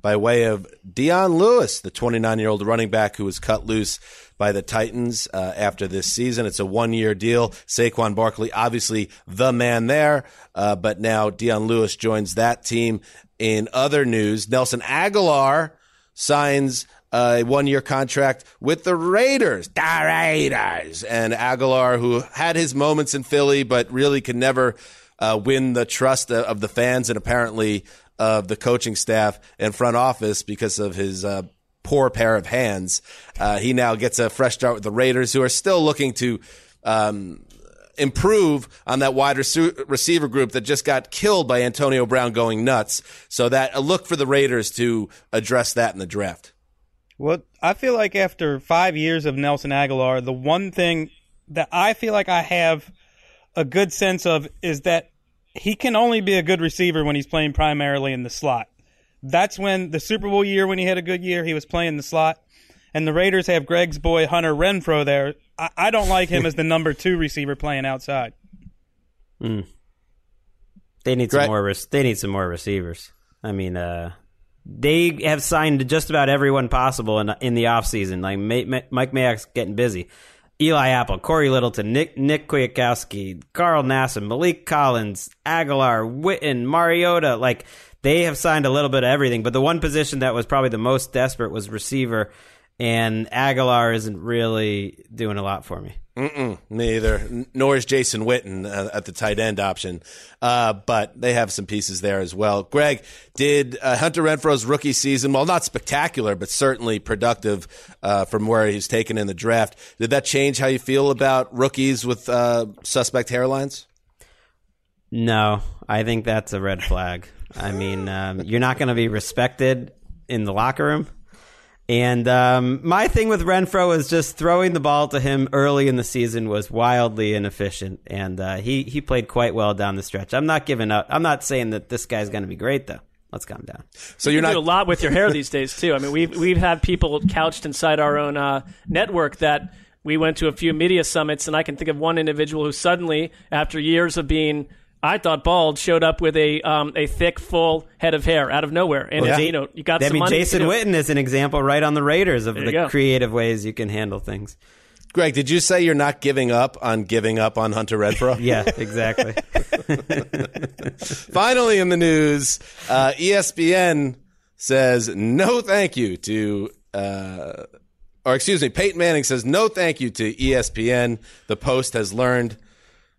[SPEAKER 3] by way of Dion Lewis, the 29 year old running back who was cut loose by the Titans uh, after this season. It's a one year deal. Saquon Barkley, obviously the man there, uh, but now Dion Lewis joins that team. In other news, Nelson Agholor signs a one year contract with the Raiders. The Raiders. And Agholor, who had his moments in Philly, but really could never uh, win the trust of the fans and apparently of the coaching staff and front office because of his uh, poor pair of hands. Uh, he now gets a fresh start with the Raiders, who are still looking to um, improve on that wide receiver group that just got killed by Antonio Brown going nuts. So that a look for the Raiders to address that in the draft.
[SPEAKER 4] Well, I feel like after five years of Nelson Agholor, the one thing that I feel like I have a good sense of is that he can only be a good receiver when he's playing primarily in the slot. That's when the Super Bowl year, when he had a good year, he was playing the slot. And the Raiders have Gregg's boy Hunter Renfrow there. I, I don't like him as the number two receiver playing outside.
[SPEAKER 5] Mm. They need some more. They need some more receivers. I mean, uh, they have signed just about everyone possible in in the offseason. Like Mike Mayock's getting busy. Eli Apple, Cory Littleton, Nick Nick Kwiatkowski, Carl Nassib, Maliek Collins, Agholor, Witten, Mariota. Like they have signed a little bit of everything, but the one position that was probably the most desperate was receiver, and Agholor isn't really doing a lot for me.
[SPEAKER 3] Mm-mm, me either. Nor is Jason Witten uh, at the tight end option. Uh, but they have some pieces there as well. Gregg, did uh, Hunter Renfrow's rookie season, well, not spectacular, but certainly productive uh, from where he's taken in the draft, did that change how you feel about rookies with uh, suspect hairlines?
[SPEAKER 5] No, I think that's a red flag. I mean, um, you're not going to be respected in the locker room. And um, my thing with Renfrow is just throwing the ball to him early in the season was wildly inefficient, and uh, he he played quite well down the stretch. I'm not giving up. I'm not saying that this guy's going to be great though. Let's calm down.
[SPEAKER 6] So you're you not do a lot with your hair these days too. I mean, we've we've had people couched inside our own uh, network that we went to a few media summits, and I can think of one individual who suddenly, after years of being I thought bald showed up with a um, a thick, full head of hair out of nowhere, and well, you know you got.
[SPEAKER 5] I mean, Jason
[SPEAKER 6] you know.
[SPEAKER 5] Witten is an example right on the Raiders of the
[SPEAKER 6] go.
[SPEAKER 5] creative ways you can handle things.
[SPEAKER 3] Gregg, did you say you're not giving up on giving up on Hunter Renfrow?
[SPEAKER 5] yeah, exactly.
[SPEAKER 3] Finally, in the news, uh, ESPN says no thank you to. Uh, or excuse me, Peyton Manning says no thank you to ESPN. The Post has learned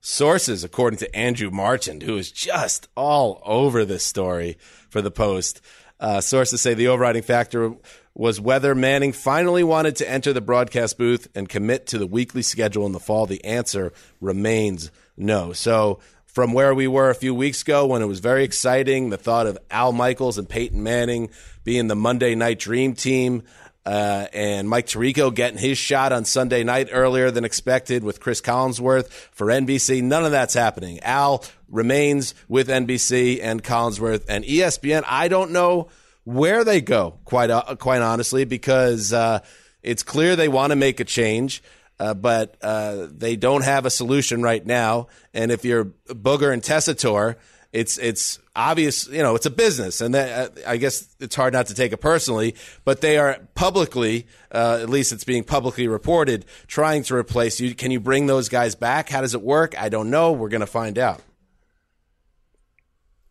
[SPEAKER 3] Sources, according to Andrew Marchand, who is just all over this story for the Post, uh, sources say the overriding factor was whether Manning finally wanted to enter the broadcast booth and commit to the weekly schedule in the fall. The answer remains no. So, from where we were a few weeks ago when it was very exciting, the thought of Al Michaels and Peyton Manning being the Monday night dream team uh, and Mike Tirico getting his shot on Sunday night earlier than expected with Cris Collinsworth for NBC. None of that's happening. Al remains with NBC and Collinsworth and ESPN. I don't know where they go, quite uh, quite honestly, because uh, it's clear they want to make a change. Uh, but uh, they don't have a solution right now. And if you're Booger and Tessitore, it's it's obvious, you know, it's a business, and that, I guess it's hard not to take it personally. But they are publicly, uh, at least it's being publicly reported, trying to replace you. Can you bring those guys back? How does it work? I don't know. We're going to find out.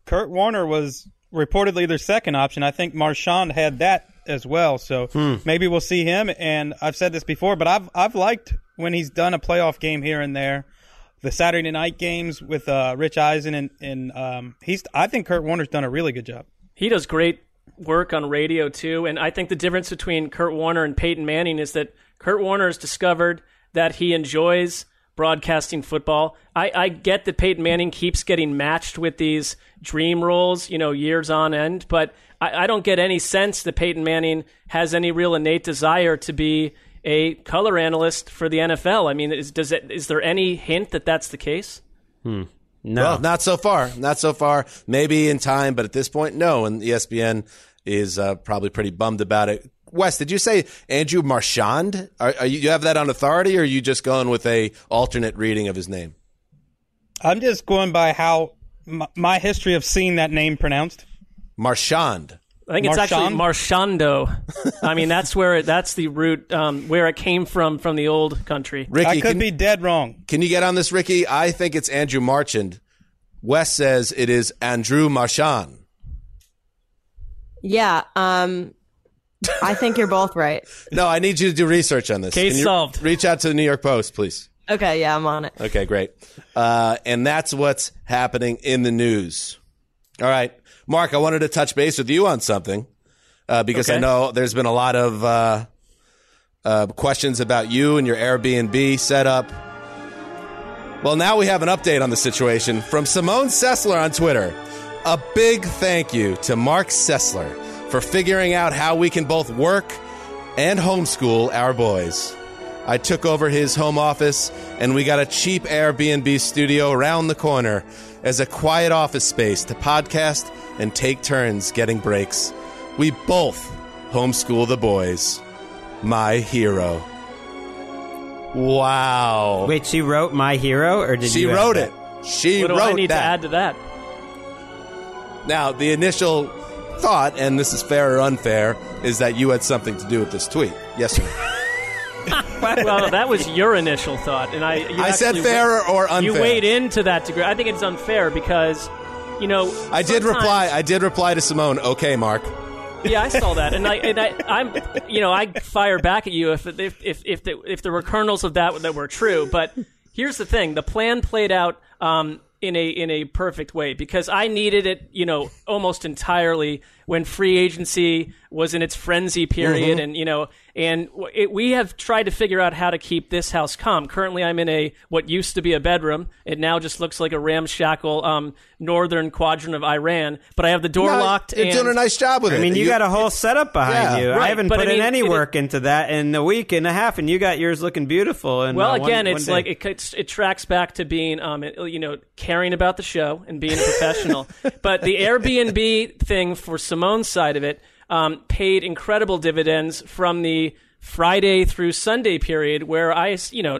[SPEAKER 4] Kurt Warner was reportedly their second option. I think Marchand had that as well. So hmm. maybe we'll see him. And I've said this before, but I've I've liked when he's done a playoff game here and there the Saturday night games with uh, Rich Eisen and, and um, he's I think Kurt Warner's done a really good job.
[SPEAKER 6] He does great work on radio too, and I think the difference between Kurt Warner and Peyton Manning is that Kurt Warner has discovered that he enjoys broadcasting football. I, I get that Peyton Manning keeps getting matched with these dream roles, you know, years on end, but I, I don't get any sense that Peyton Manning has any real innate desire to be a color analyst for the NFL. I mean, is, does it, is there any hint that that's the case?
[SPEAKER 5] Hmm. No.
[SPEAKER 3] Well, not so far. Not so far. Maybe in time, but at this point, no. And ESPN is uh, probably pretty bummed about it. Wes, did you say Andrew Marchand? Are, are you, you have that on authority, or are you just going with a alternate reading of his name?
[SPEAKER 4] I'm just going by how my, my history of seeing that name pronounced.
[SPEAKER 3] Marchand.
[SPEAKER 6] I think it's actually Marchando. I mean, that's where it, that's the root um, where it came from from the old country.
[SPEAKER 3] Ricky,
[SPEAKER 4] I could
[SPEAKER 3] can,
[SPEAKER 4] be dead wrong.
[SPEAKER 3] can you get on this, Ricky? I think it's Andrew Marchand. Wes says it is Andrew Marchand.
[SPEAKER 7] Yeah. Um, I think you're both right.
[SPEAKER 3] No, I need you to do research on this.
[SPEAKER 6] Case solved.
[SPEAKER 3] Reach out to the New York Post, please.
[SPEAKER 7] Okay. Yeah, I'm on it.
[SPEAKER 3] Okay, great. Uh, and that's what's happening in the news. All right. Marc, I wanted to touch base with you on something uh, because I know there's been a lot of uh, uh, questions about you and your Airbnb setup. Well, now we have an update on the situation from Simone Sessler on Twitter. A big thank you to Marc Sessler for figuring out how we can both work and homeschool our boys. I took over his home office and we got a cheap Airbnb studio around the corner as a quiet office space to podcast and take turns getting breaks. We both homeschool the boys. My hero. Wow.
[SPEAKER 5] Wait, she wrote My Hero, or did
[SPEAKER 3] she
[SPEAKER 5] you? add
[SPEAKER 3] wrote
[SPEAKER 5] that?
[SPEAKER 3] it. She
[SPEAKER 6] What do
[SPEAKER 3] wrote
[SPEAKER 6] I need
[SPEAKER 3] that.
[SPEAKER 6] to add to that?
[SPEAKER 3] Now, the initial thought, and this is fair or unfair, is that you had something to do with this tweet. Yes, sir.
[SPEAKER 6] well, that was your initial thought, and I. You
[SPEAKER 3] I said fair or unfair.
[SPEAKER 6] You weighed into that degree. I think it's unfair because, you know,
[SPEAKER 3] I did reply. I did reply to Simone. Okay, Marc.
[SPEAKER 6] Yeah, I saw that, and I and I, I'm, you know, I fire back at you if if if if, the, if there were kernels of that that were true. But here's the thing: the plan played out um, in a in a perfect way because I needed it, you know, almost entirely when free agency was in its frenzy period, and you know, and it, we have tried to figure out how to keep this house calm. Currently, I'm in a what used to be a bedroom. It now just looks like a ramshackle um, northern quadrant of Iran. But I have the door
[SPEAKER 3] No,
[SPEAKER 6] look
[SPEAKER 3] You're
[SPEAKER 6] and
[SPEAKER 3] doing a nice job with it.
[SPEAKER 5] I mean, you, got a whole setup behind
[SPEAKER 3] Yeah.
[SPEAKER 5] you.
[SPEAKER 6] Right,
[SPEAKER 5] I haven't
[SPEAKER 6] but
[SPEAKER 5] put
[SPEAKER 6] I
[SPEAKER 5] in
[SPEAKER 6] mean,
[SPEAKER 5] any
[SPEAKER 6] it-
[SPEAKER 5] work into that in a week and a half, and you got yours looking beautiful. And
[SPEAKER 6] Well,
[SPEAKER 5] uh, one-
[SPEAKER 6] again, it's like it, it's- it tracks back to being, um, you know, caring about the show and being a professional. but the Airbnb thing for Simone's side of it um, paid incredible dividends from the Friday through Sunday period, where I, you know,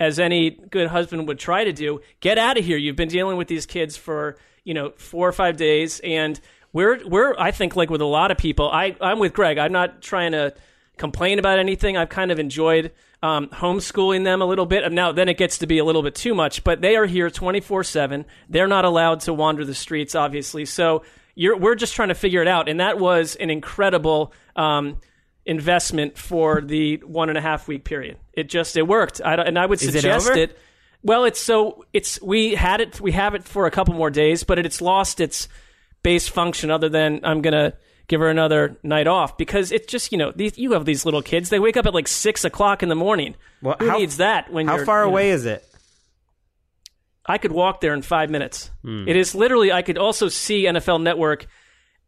[SPEAKER 6] as any good husband would try to do, get out of here. You've been dealing with these kids for you know four or five days, and we're we're I think like with a lot of people. I I'm with Gregg. I'm not trying to complain about anything. I've kind of enjoyed um, homeschooling them a little bit. Now then it gets to be a little bit too much, but they are here 24 seven. They're not allowed to wander the streets, obviously. So you're, we're just trying to figure it out, and that was an incredible. Um, investment for the one and a half week period. It just it worked, I and I would
[SPEAKER 5] Is it
[SPEAKER 6] suggest it. Well, it's so it's we had it we have it for a couple more days, but it, it's lost its base function. Other than I'm gonna give her another night off because it's just you know these you have these little kids they wake up at like six o'clock in the morning.
[SPEAKER 5] Well,
[SPEAKER 6] Who
[SPEAKER 5] how-
[SPEAKER 6] needs that when
[SPEAKER 5] how far
[SPEAKER 6] you know-
[SPEAKER 5] away is it?
[SPEAKER 6] I could walk there in five minutes.
[SPEAKER 5] Hmm.
[SPEAKER 6] It is literally, I could also see NFL Network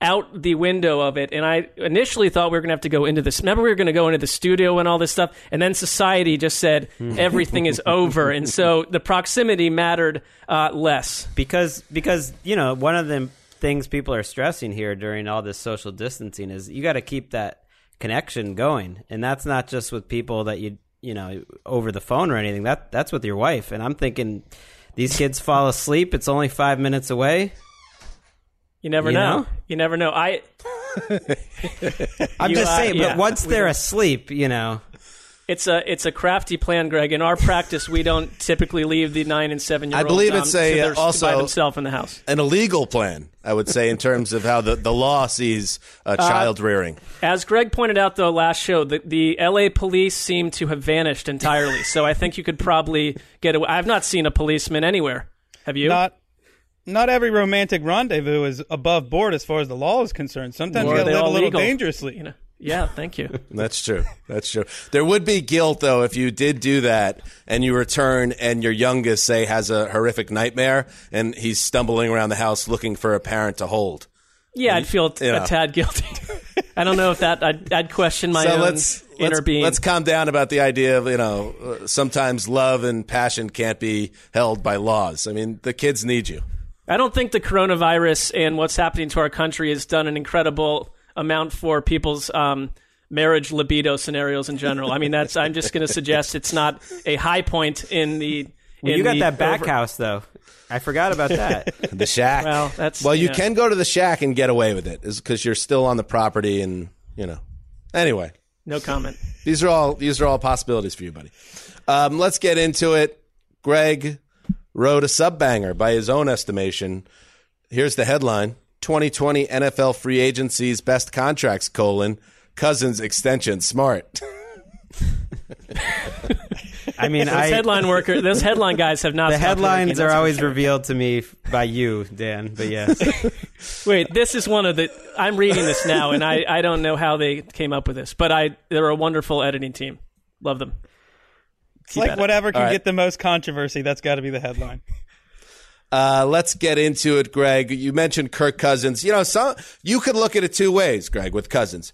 [SPEAKER 6] out the window of it. And I initially thought we were going to have to go into this. Remember, we were going to go into the studio and all this stuff. And then society just said
[SPEAKER 5] Hmm.
[SPEAKER 6] everything is over. And so the proximity mattered uh, less.
[SPEAKER 5] because because you know one of the things people are stressing here during all this social distancing is you got to keep that connection going and that's not just with people that you you know over the phone or anything that that's with your wife and i'm thinking these kids fall asleep it's only five minutes away
[SPEAKER 6] You never
[SPEAKER 5] You
[SPEAKER 6] know.
[SPEAKER 5] know?
[SPEAKER 6] You never know. I
[SPEAKER 5] i'm
[SPEAKER 6] You,
[SPEAKER 5] just
[SPEAKER 6] uh,
[SPEAKER 5] saying
[SPEAKER 6] yeah,
[SPEAKER 5] but once
[SPEAKER 6] we
[SPEAKER 5] they're
[SPEAKER 6] don't-
[SPEAKER 5] asleep you know
[SPEAKER 6] it's a it's a crafty plan, Gregg. In our practice, we don't typically leave the nine and seven year
[SPEAKER 3] I believe it's a,
[SPEAKER 6] to their-
[SPEAKER 3] uh, also-
[SPEAKER 6] by themselves in the house.
[SPEAKER 3] an illegal plan, I would say, in terms of how the, the law sees uh, child rearing.
[SPEAKER 6] As Gregg pointed out, though, last show, the, the LA police seem to have vanished entirely. so I think you could probably get away. I've not seen a policeman anywhere. Have you?
[SPEAKER 4] Not not every romantic rendezvous is above board as far as the law is concerned. Sometimes
[SPEAKER 6] Or
[SPEAKER 4] you got to live a little
[SPEAKER 6] legal?
[SPEAKER 4] dangerously.
[SPEAKER 6] You know? Yeah, thank you.
[SPEAKER 3] That's true. That's true. There would be guilt though if you did do that and you return and your youngest say has a horrific nightmare and he's stumbling around the house looking for a parent to hold.
[SPEAKER 6] Yeah, I'd feel t-
[SPEAKER 3] Yeah.
[SPEAKER 6] a tad guilty. I don't know if that I'd, I'd question my
[SPEAKER 3] so
[SPEAKER 6] own.
[SPEAKER 3] let's
[SPEAKER 6] inner
[SPEAKER 3] let's,
[SPEAKER 6] being.
[SPEAKER 3] let's calm down about the idea of you know uh, sometimes love and passion can't be held by laws. I mean, the kids need you.
[SPEAKER 6] I don't think the coronavirus and what's happening to our country has done an incredible amount for people's um, marriage libido scenarios in general. I mean, that's. I'm just going to suggest it's not a high point in the.
[SPEAKER 5] Well,
[SPEAKER 6] in
[SPEAKER 5] you got
[SPEAKER 6] the
[SPEAKER 5] that back
[SPEAKER 6] over-
[SPEAKER 5] house though. I forgot about that.
[SPEAKER 3] The shack.
[SPEAKER 6] Well, that's
[SPEAKER 3] well, you
[SPEAKER 6] yeah.
[SPEAKER 3] can go to the shack and get away with it, is because you're still on the property, and you know. Anyway,
[SPEAKER 6] No comment.
[SPEAKER 3] these are all these are all possibilities for you, buddy. Um, let's get into it. Gregg wrote a sub banger by his own estimation. Here's the headline: 2020 NFL free agency's best contracts: colon Cousins extension smart.
[SPEAKER 5] I mean,
[SPEAKER 6] Those
[SPEAKER 5] I
[SPEAKER 6] headline worker, those headline guys have not.
[SPEAKER 5] the headlines are always
[SPEAKER 6] sure.
[SPEAKER 5] revealed to me by you, Dan. But yes,
[SPEAKER 6] Wait, this is one of the. I'm reading this now, and I, I don't know how they came up with this, but I they're a wonderful editing team. Love them.
[SPEAKER 4] It's like
[SPEAKER 6] at it.
[SPEAKER 4] whatever can
[SPEAKER 3] All right.
[SPEAKER 4] get the most controversy. That's got to be the headline.
[SPEAKER 3] Uh, let's get into it, Gregg. You mentioned Kirk Cousins. You know, some you could look at it two ways, Gregg, with Cousins.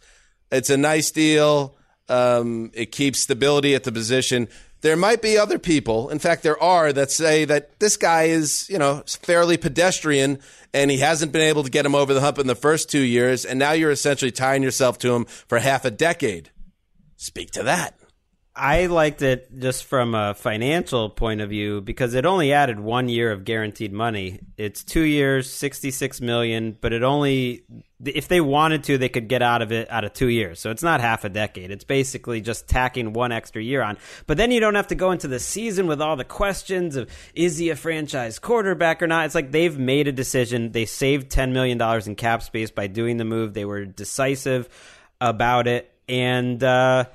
[SPEAKER 3] It's a nice deal. Um, it keeps stability at the position. There might be other people, in fact, there are that say that this guy is, you know, fairly pedestrian and he hasn't been able to get him over the hump in the first two years, and now you're essentially tying yourself to him for half a decade. Speak to that.
[SPEAKER 5] I liked it just from a financial point of view because it only added one year of guaranteed money. It's two years, sixty-six million, but it only if they wanted to, they could get out of it out of two years. So it's not half a decade. It's basically just tacking one extra year on. But then you don't have to go into the season with all the questions of is he a franchise quarterback or not. It's like they've made a decision. They saved ten million dollars in cap space by doing the move. They were decisive about it, and. uh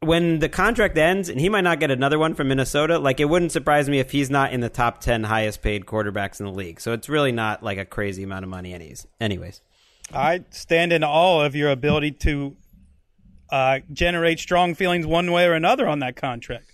[SPEAKER 5] when the contract ends and he might not get another one from Minnesota, like it wouldn't surprise me if he's not in the top 10 highest paid quarterbacks in the league. So it's really not like a crazy amount of money anyways. Anyways.
[SPEAKER 4] I stand in awe of your ability to uh, generate strong feelings one way or another on that contract.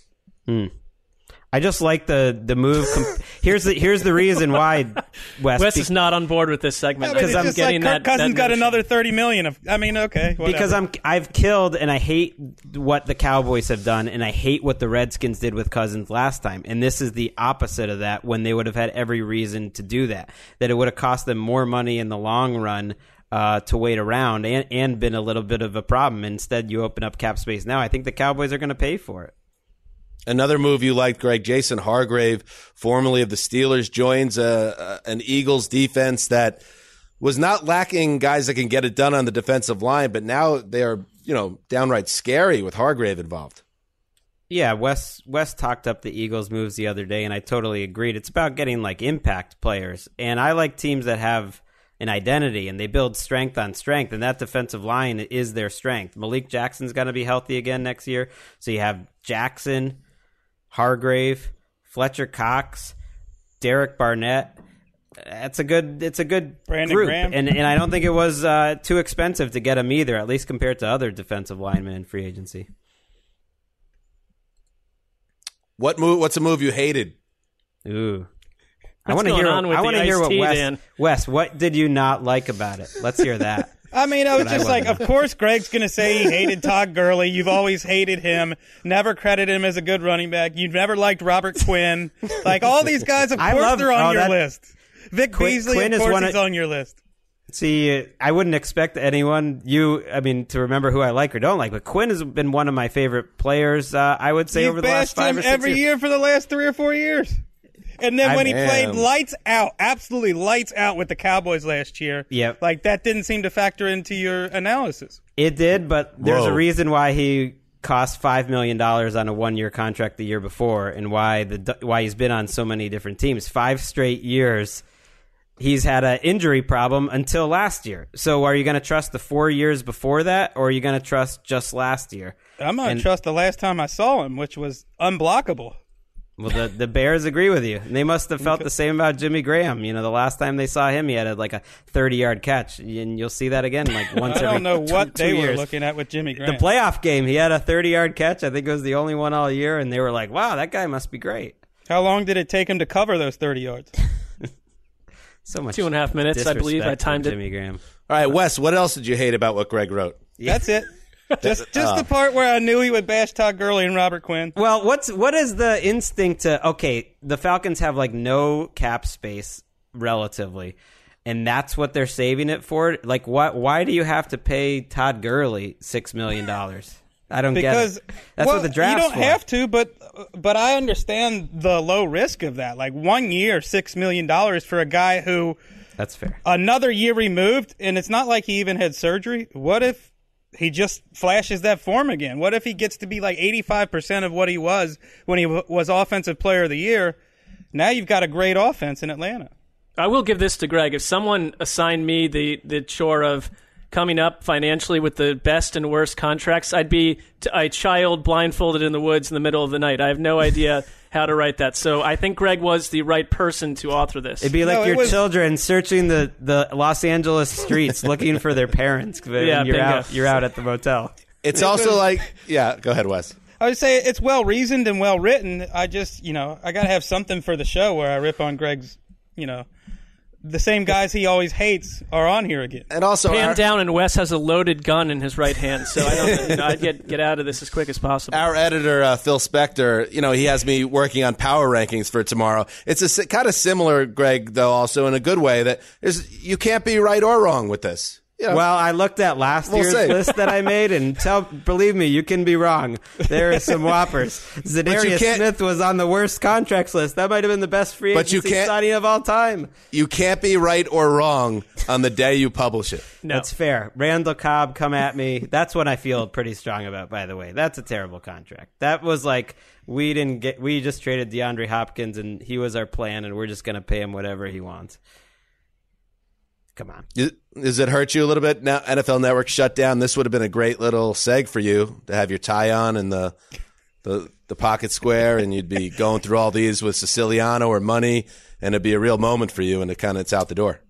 [SPEAKER 5] I just like the the move. Com- here's the here's the reason why Wes.
[SPEAKER 6] Wes
[SPEAKER 5] be-
[SPEAKER 6] is not on board with this segment
[SPEAKER 5] Because
[SPEAKER 4] it's
[SPEAKER 5] I'm
[SPEAKER 6] getting
[SPEAKER 4] like Kirk
[SPEAKER 6] that-
[SPEAKER 4] Cousins
[SPEAKER 6] that
[SPEAKER 4] got
[SPEAKER 6] notion.
[SPEAKER 4] another thirty million. Of I mean, okay, whatever.
[SPEAKER 5] because I'm I've killed and I hate what the Cowboys have done and I hate what the Redskins did with Cousins last time. And this is the opposite of that when they would have had every reason to do that. That it would have cost them more money in the long run uh, to wait around and, and been a little bit of a problem. Instead, you open up cap space now. I think the Cowboys are going to pay for it.
[SPEAKER 3] Another move you liked, Gregg. Javon Hargrave, formerly of the Steelers, joins a, a, an Eagles defense that was not lacking guys that can get it done on the defensive line, but now they are, you know, downright scary with Hargrave involved.
[SPEAKER 5] Yeah, Wes Wes talked up the Eagles moves the other day, and I totally agreed. It's about getting like impact players, and I like teams that have an identity and they build strength on strength, and that defensive line is their strength. Malik Jackson's going to be healthy again next year, so you have Jackson, Hargrave, Fletcher Cox, Derek Barnett. That's a good. It's a good
[SPEAKER 4] Brandon
[SPEAKER 5] group,
[SPEAKER 4] Graham.
[SPEAKER 5] and and I don't think it was uh, too expensive to get him either, at least compared to other defensive linemen in free agency.
[SPEAKER 3] What move? What's a move you hated?
[SPEAKER 5] Ooh. I want to hear.
[SPEAKER 6] on with
[SPEAKER 5] I want to hear what
[SPEAKER 6] tea,
[SPEAKER 5] Wes.
[SPEAKER 6] Dan?
[SPEAKER 5] Wes, what did you not like about it? Let's hear that.
[SPEAKER 4] I mean, I was
[SPEAKER 5] But I
[SPEAKER 4] just like, of course, Gregg's going to say he hated Todd Gurley. You've always hated him. Never credited him as a good running back. You've never liked Robert Quinn. Like all these guys, of course,
[SPEAKER 5] love-
[SPEAKER 4] they're on
[SPEAKER 5] oh,
[SPEAKER 4] your
[SPEAKER 5] that-
[SPEAKER 4] list. Vic Beasley,
[SPEAKER 5] Quinn
[SPEAKER 4] of
[SPEAKER 5] is
[SPEAKER 4] course,
[SPEAKER 5] one
[SPEAKER 4] he's
[SPEAKER 5] of-
[SPEAKER 4] on your list.
[SPEAKER 5] See, I wouldn't expect anyone you. I mean, to remember who I like or don't like, but Quinn has been one of my favorite players. Uh, I would say
[SPEAKER 4] You've
[SPEAKER 5] over the last five or six
[SPEAKER 4] every
[SPEAKER 5] years.
[SPEAKER 4] year for the last three or four years. And then
[SPEAKER 5] I
[SPEAKER 4] when he
[SPEAKER 3] am.
[SPEAKER 4] played lights out, absolutely lights out with the Cowboys last year,
[SPEAKER 5] Yep.
[SPEAKER 4] like that didn't seem to factor into your analysis.
[SPEAKER 5] It did, but there's a reason why he cost five million dollars on a one-year contract the year before, and why the why he's been on so many different teams. Five straight years, he's had an injury problem until last year. So, are you going to trust the four years before that, or are you going to trust just last year?
[SPEAKER 4] I'm going to trust the last time I saw him, which was unblockable.
[SPEAKER 5] Well, the the Bears agree with you. They must have felt the same about Jimmy Graham. You know, the last time they saw him, he had a, like a thirty yard catch, and you'll see that again like once
[SPEAKER 4] I
[SPEAKER 5] every
[SPEAKER 4] don't know
[SPEAKER 5] two-
[SPEAKER 4] what
[SPEAKER 5] two
[SPEAKER 4] they were
[SPEAKER 5] years.
[SPEAKER 4] looking at with Jimmy Graham.
[SPEAKER 5] The playoff game, he had a thirty yard catch. I think it was the only one all year, and they were like, "Wow, that guy must be great."
[SPEAKER 4] How long did it take him to cover those 30 yards?
[SPEAKER 5] So much
[SPEAKER 6] Two and a half minutes, I believe. I
[SPEAKER 5] disrespect for
[SPEAKER 6] timed it.
[SPEAKER 5] Jimmy Graham.
[SPEAKER 3] All right, Wes. What else did you hate about what Gregg wrote?
[SPEAKER 4] That's it. Just just uh, the part where I knew he would bash Todd Gurley and Robert Quinn.
[SPEAKER 5] Well, what's what is the instinct to okay, the Falcons have like no cap space relatively. And that's what they're saving it for. Like, what? Why do you have to pay Todd Gurley six million dollars? I don't
[SPEAKER 4] because
[SPEAKER 5] get it. That's
[SPEAKER 4] well,
[SPEAKER 5] what the draft.
[SPEAKER 4] You don't have to, but but I understand the low risk of that. Like one year, six million dollars for a guy who
[SPEAKER 5] That's fair.
[SPEAKER 4] another year removed, and it's not like he even had surgery. What if he just flashes that form again? What if he gets to be like eighty five percent of what he was when he w- was offensive player of the year? Now you've got a great offense in Atlanta.
[SPEAKER 6] I will give this to Gregg. If someone assigned me the, the chore of coming up financially with the best and worst contracts, I'd be t- a child blindfolded in the woods in the middle of the night. I have no idea how to write that. So I think Gregg was the right person to author this.
[SPEAKER 5] It'd be like
[SPEAKER 4] No,
[SPEAKER 5] your
[SPEAKER 4] was-
[SPEAKER 5] children searching the, the Los Angeles streets looking for their parents.
[SPEAKER 6] Yeah,
[SPEAKER 5] you're
[SPEAKER 6] bingo.
[SPEAKER 5] out. You're out at the motel.
[SPEAKER 3] It's also like, yeah, go ahead, Wes.
[SPEAKER 4] I would say it's well reasoned and well written. I just, you know, I got to have something for the show where I rip on Gregg's, you know, the same guys he always hates are on here again.
[SPEAKER 3] And also,
[SPEAKER 6] Pan
[SPEAKER 3] our,
[SPEAKER 6] down, and Wes has a loaded gun in his right hand. So I don't. You know, I'd get get out of this as quick as possible.
[SPEAKER 3] our editor uh, Phil Spector, you know, he has me working on power rankings for tomorrow. It's a kind of similar, Gregg, though, also in a good way that there's you can't be right or wrong with this. You know,
[SPEAKER 5] Well, I looked at last
[SPEAKER 3] We'll
[SPEAKER 5] year's
[SPEAKER 3] see.
[SPEAKER 5] list that I made, and tell, believe me, you can be wrong. There are some whoppers. Za'Darius Smith was on the worst contracts list. That might have been the best free
[SPEAKER 3] But you
[SPEAKER 5] agency signing of all time.
[SPEAKER 3] you can't be right or wrong on the day you publish it.
[SPEAKER 6] No.
[SPEAKER 5] That's fair. Randall Cobb, come at me. That's what I feel pretty strong about. By the way, that's a terrible contract. That was like we didn't get. We just traded DeAndre Hopkins, and he was our plan, and we're just going to pay him whatever he wants. Come on.
[SPEAKER 3] Y- Does it hurt you a little bit now? NFL Network shut down. This would have been a great little seg for you to have your tie on and the the the pocket square, and you'd be going through all these with Siciliano or money, and it'd be a real moment for you. And it kind of it's out the door.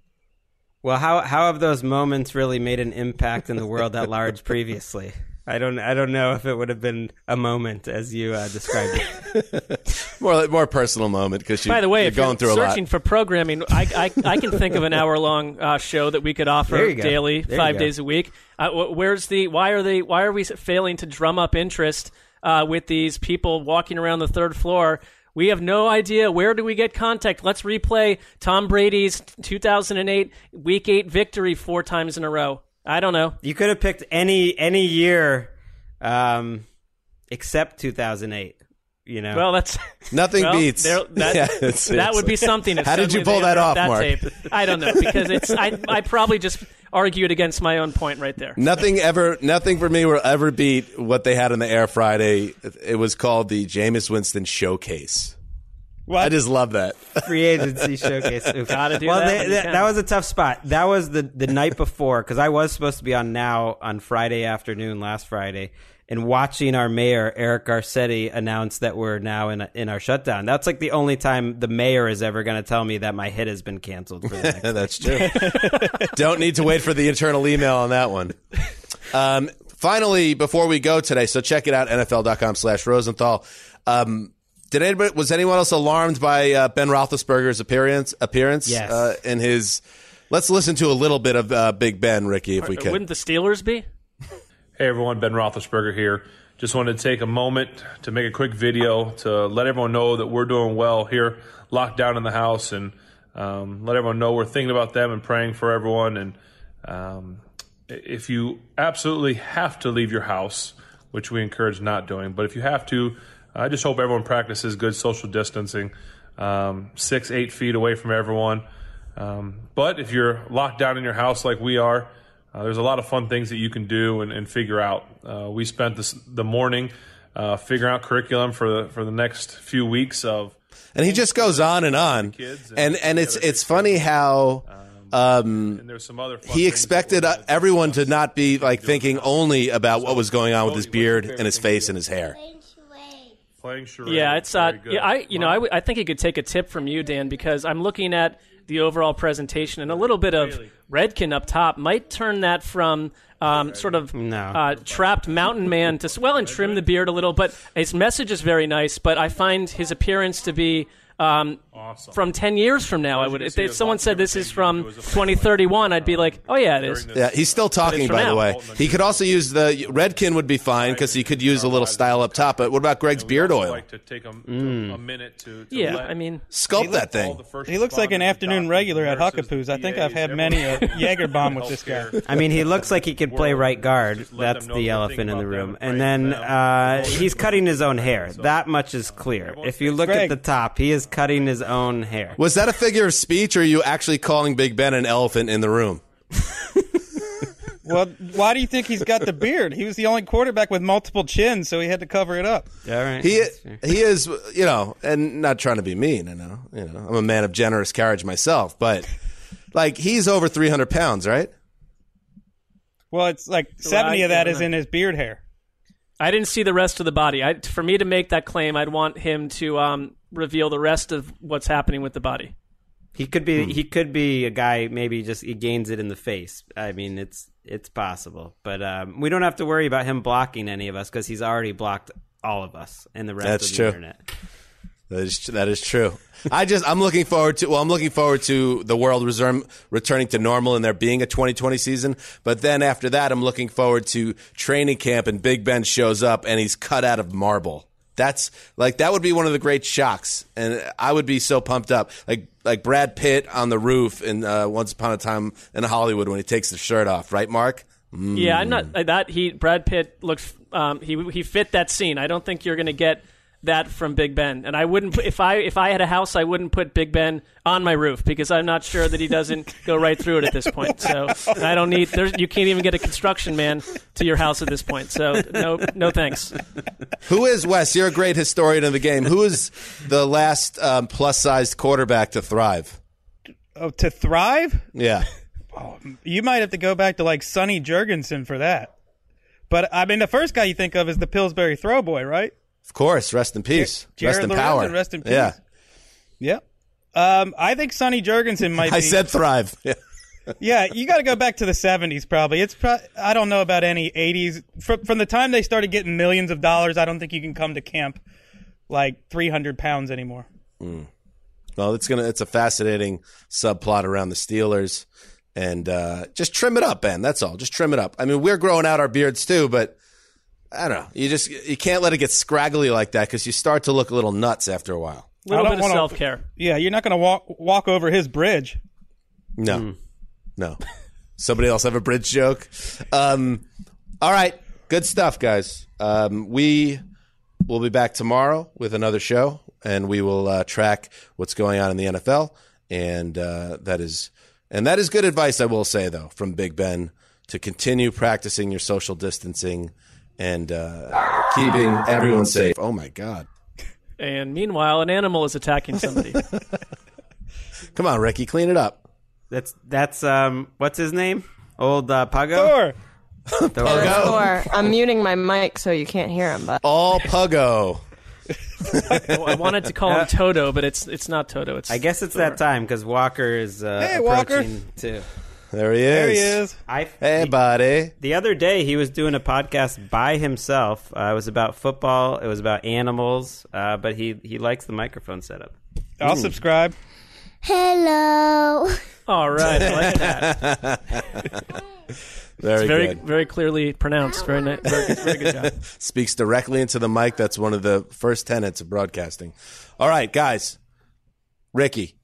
[SPEAKER 5] Well, how how have those moments really made an impact in the world at large previously? I don't I don't know if it would have been a moment as you uh, described it.
[SPEAKER 3] More more personal moment because you,
[SPEAKER 6] By the way,
[SPEAKER 3] you're
[SPEAKER 6] if
[SPEAKER 3] going
[SPEAKER 6] you're
[SPEAKER 3] through a
[SPEAKER 6] searching for programming, I, I, I can think of an hour long uh, show that we could offer daily,
[SPEAKER 5] There
[SPEAKER 6] five days a week. Uh, where's the? Why are they? Why are we failing to drum up interest uh, with these people walking around the third floor? We have no idea. Where do we get contact? Let's replay Tom Brady's 2008 Week Eight victory four times in a row. I don't know.
[SPEAKER 5] You could have picked any any year, um, except 2008. You know.
[SPEAKER 6] Well, that's
[SPEAKER 3] Nothing
[SPEAKER 6] well,
[SPEAKER 3] beats.
[SPEAKER 6] there- that,
[SPEAKER 3] Yeah, it's-
[SPEAKER 6] that would be something. If
[SPEAKER 3] How did you pull that off,
[SPEAKER 6] unearthed
[SPEAKER 3] Marc?
[SPEAKER 6] tape. I don't know because it's. I I probably just argued against my own point right there.
[SPEAKER 3] Nothing ever, nothing for me will ever beat what they had on the air Friday. It was called the Jameis Winston Showcase. I just love that.
[SPEAKER 5] free agency showcase. Oof.
[SPEAKER 6] Gotta do
[SPEAKER 5] well,
[SPEAKER 6] that
[SPEAKER 5] they-
[SPEAKER 6] when
[SPEAKER 5] that, that was a tough spot. That was the the night before because I was supposed to be on now on Friday afternoon last Friday and watching our mayor Eric Garcetti announce that we're now in a, in our shutdown. That's like the only time the mayor is ever going to tell me that my hit has been canceled. For the next
[SPEAKER 3] That's true. Don't need to wait for the internal email on that one. Um, finally, before we go today, so check it out, NFL.com slash Rosenthal. Um, did anybody, was anyone else alarmed by uh, Ben Roethlisberger's appearance, appearance
[SPEAKER 5] Yes.
[SPEAKER 3] uh, in his, let's listen to a little bit of uh, Big Ben, Ricky, if we can.
[SPEAKER 6] Wouldn't the Steelers be?
[SPEAKER 9] Hey everyone, Ben Roethlisberger here. Just wanted to take a moment to make a quick video to let everyone know that we're doing well here, locked down in the house, and um, let everyone know we're thinking about them and praying for everyone. And um, if you absolutely have to leave your house, which we encourage not doing, but if you have to, I just hope everyone practices good social distancing, um, six, eight feet away from everyone. Um, but if you're locked down in your house like we are, uh, there's a lot of fun things that you can do and, and figure out. Uh, we spent this, the morning uh, figuring out curriculum for the, for the next few weeks of
[SPEAKER 3] and he just goes on and on.
[SPEAKER 9] Kids and-
[SPEAKER 3] And, and it's, it's funny how, um,
[SPEAKER 9] and there's some other
[SPEAKER 3] he expected
[SPEAKER 9] that
[SPEAKER 3] uh, everyone to not be like thinking only about what was going on with his beard and his face and his hair.
[SPEAKER 9] Playing charades.
[SPEAKER 6] Yeah, it's uh, yeah, I you know I, w- I think he could take a tip from you, Dan, because I'm looking at the overall presentation and a little bit of Redken up top might turn that from um, sort of
[SPEAKER 5] No.
[SPEAKER 6] uh, trapped mountain man to well and trim the beard a little. But his message is very nice, but I find his appearance to be Um, From 10 years from now, I would. If, if someone said this is from 2031, I'd be like, oh, yeah, it is.
[SPEAKER 3] Yeah, he's still talking,
[SPEAKER 6] from
[SPEAKER 3] by the way. He could also use the Redken would be fine because he could use a little style up top. But what about Gregg's beard oil?
[SPEAKER 9] Like to take a,
[SPEAKER 3] Mm.
[SPEAKER 9] a minute to, to
[SPEAKER 6] Yeah,
[SPEAKER 9] let
[SPEAKER 6] I mean,
[SPEAKER 3] Sculpt that thing.
[SPEAKER 4] He looks like an afternoon regular at Huckapoo's. I think I've had many a Jaeger bomb with this guy.
[SPEAKER 5] I mean, he looks like he could play right guard. That's the elephant in the room. And then uh, he's cutting his own hair. That much is clear. If you look at
[SPEAKER 4] Gregg.
[SPEAKER 5] the top, he is cutting his own hair.
[SPEAKER 3] Was that a figure of speech, or are you actually calling Big Ben an elephant in the room?
[SPEAKER 4] Well, why do you think he's got the beard? He was the only quarterback with multiple chins, so he had to cover it up.
[SPEAKER 5] All right.
[SPEAKER 3] He he is, you know, and not trying to be mean. I know, you know, I'm a man of generous carriage myself, but like he's over 300 pounds, right?
[SPEAKER 4] Well, it's like 70 of that
[SPEAKER 6] I
[SPEAKER 4] is
[SPEAKER 6] don't
[SPEAKER 4] in his beard hair.
[SPEAKER 6] I didn't see the rest of the body. I, for me to make that claim, I'd want him to um, reveal the rest of what's happening with the body.
[SPEAKER 5] He could
[SPEAKER 3] Hmm.
[SPEAKER 5] be. He could be a guy. Maybe just he gains it in the face. I mean, it's it's possible, but um, we don't have to worry about him blocking any of us because he's already blocked all of us and the rest
[SPEAKER 3] That's
[SPEAKER 5] of the
[SPEAKER 3] true.
[SPEAKER 5] internet.
[SPEAKER 3] That is that is true. I just I'm looking forward to well I'm looking forward to the world resume, returning to normal and there being a 2020 season. But then after that, I'm looking forward to training camp and Big Ben shows up and he's cut out of marble. That's like that would be one of the great shocks, and I would be so pumped up, like like Brad Pitt on the roof in uh, Once Upon a Time in Hollywood when he takes the shirt off, right, Marc? Mm.
[SPEAKER 6] Yeah, I'm not uh, that. He Brad Pitt looked. Um, he he fit that scene. I don't think you're going to get that from Big Ben. And I wouldn't if I if I had a house, I wouldn't put Big Ben on my roof because I'm not sure that he doesn't go right through it at this point. So I don't need. There's, you can't even get a construction man to your house at this point. So no no thanks.
[SPEAKER 3] Who is Wes? You're a great historian of the game. Who is the last um, plus-sized quarterback to thrive?
[SPEAKER 4] Oh, to thrive?
[SPEAKER 3] Yeah.
[SPEAKER 4] Oh, You might have to go back to like Sonny Jurgensen for that. But I mean, the first guy you think of is the Pillsbury Throwboy, right?
[SPEAKER 3] Of course, rest in peace.
[SPEAKER 4] Jared
[SPEAKER 3] rest in
[SPEAKER 4] Lorenzen,
[SPEAKER 3] power.
[SPEAKER 4] rest in peace.
[SPEAKER 3] Yeah.
[SPEAKER 4] Yep. Um, I think Sonny Jurgensen might.
[SPEAKER 3] I
[SPEAKER 4] be,
[SPEAKER 3] said thrive. Yeah.
[SPEAKER 4] yeah, you got to go back to the '70s. Probably it's. Pro- I don't know about any '80s. From, from the time they started getting millions of dollars, I don't think you can come to camp like 300 pounds anymore.
[SPEAKER 3] Well, it's gonna. It's a fascinating subplot around the Steelers, and uh, just trim it up, Ben. That's all. Just trim it up. I mean, we're growing out our beards too, but I don't know. You just you can't let it get scraggly like that because you start to look a little nuts after a while.
[SPEAKER 6] A little
[SPEAKER 4] I
[SPEAKER 6] bit
[SPEAKER 4] don't
[SPEAKER 6] of
[SPEAKER 4] wanna-
[SPEAKER 6] self care.
[SPEAKER 4] Yeah, you're not going to walk walk over his bridge.
[SPEAKER 3] No, no. Somebody else have a bridge joke. Um, all right, good stuff, guys. Um, we will be back tomorrow with another show, and we will uh, track what's going on in the NFL. And uh, that is, and that is good advice, I will say, though, from Big Ben to continue practicing your social distancing and uh, keeping everyone safe. Oh my God!
[SPEAKER 6] And meanwhile, an animal is attacking somebody.
[SPEAKER 3] Come on, Ricky, clean it up.
[SPEAKER 5] That's that's um what's his name? Old uh, Puggo.
[SPEAKER 4] Thor.
[SPEAKER 5] Thor.
[SPEAKER 7] Or I'm muting my mic so you can't hear him. But
[SPEAKER 3] All Puggo.
[SPEAKER 6] I wanted to call him Toto, but it's it's not Toto. It's
[SPEAKER 5] I guess it's that time because Walker is uh,
[SPEAKER 4] Hey, Walker.
[SPEAKER 5] approaching too.
[SPEAKER 3] There he is.
[SPEAKER 4] There he is.
[SPEAKER 5] I
[SPEAKER 3] Hey, buddy.
[SPEAKER 5] The other day, he was doing a podcast by himself. Uh, it was about football. It was about animals. Uh, but he he likes the microphone setup.
[SPEAKER 4] I'll subscribe.
[SPEAKER 10] Hello.
[SPEAKER 6] all right. I like that.
[SPEAKER 3] Very,
[SPEAKER 6] It's very
[SPEAKER 3] good.
[SPEAKER 6] very clearly pronounced. Very nice. Very, good- very good job.
[SPEAKER 3] Speaks directly into the mic. That's one of the first tenets of broadcasting. All right, guys. Ricky,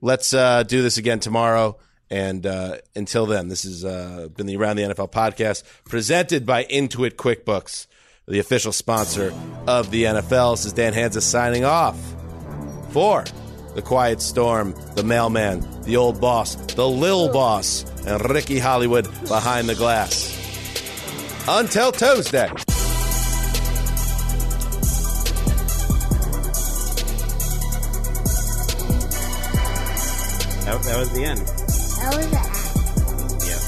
[SPEAKER 3] let's uh, do this again tomorrow. And uh, until then, this has uh, been the Around the NFL podcast presented by Intuit QuickBooks, the official sponsor of the NFL. This is Dan Hanzus signing off for the Quiet Storm, the Mailman, the Old Boss, the Lil Boss, and Ricky Hollywood behind the glass. Until Tuesday.
[SPEAKER 5] That, that was the end. Yeah.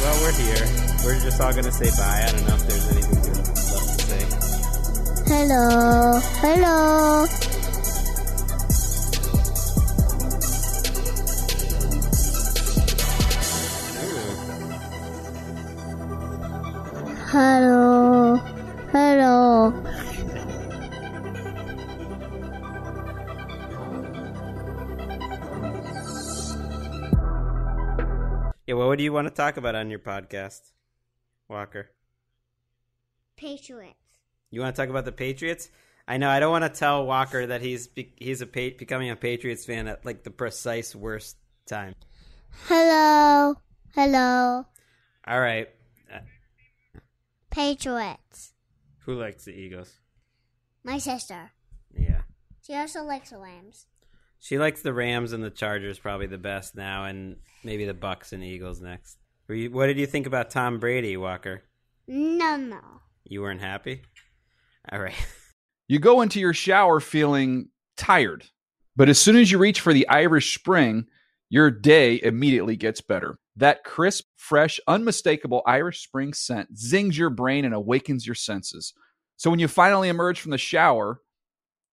[SPEAKER 5] Well, we're here. We're just all gonna say bye. I don't know if there's anything left to say.
[SPEAKER 10] Hello. Hello. Hello.
[SPEAKER 5] What do you want to talk about on your podcast, Walker?
[SPEAKER 10] Patriots.
[SPEAKER 5] You want to talk about the Patriots? I know. I don't want to tell Walker that he's be- he's a pa- becoming a Patriots fan at like the precise worst time.
[SPEAKER 10] Hello. Hello.
[SPEAKER 5] All right.
[SPEAKER 10] Patriots.
[SPEAKER 5] who likes the Eagles?
[SPEAKER 10] My sister.
[SPEAKER 5] Yeah.
[SPEAKER 10] She also likes the Lambs.
[SPEAKER 5] She likes the Rams and the Chargers probably the best now, and maybe the Bucks and Eagles next. Were you, what did you think about Tom Brady, Walker?
[SPEAKER 10] No, no.
[SPEAKER 5] You weren't happy. All right.
[SPEAKER 11] You go into your shower feeling tired, but as soon as you reach for the Irish Spring, your day immediately gets better. That crisp, fresh, unmistakable Irish Spring scent zings your brain and awakens your senses. So when you finally emerge from the shower,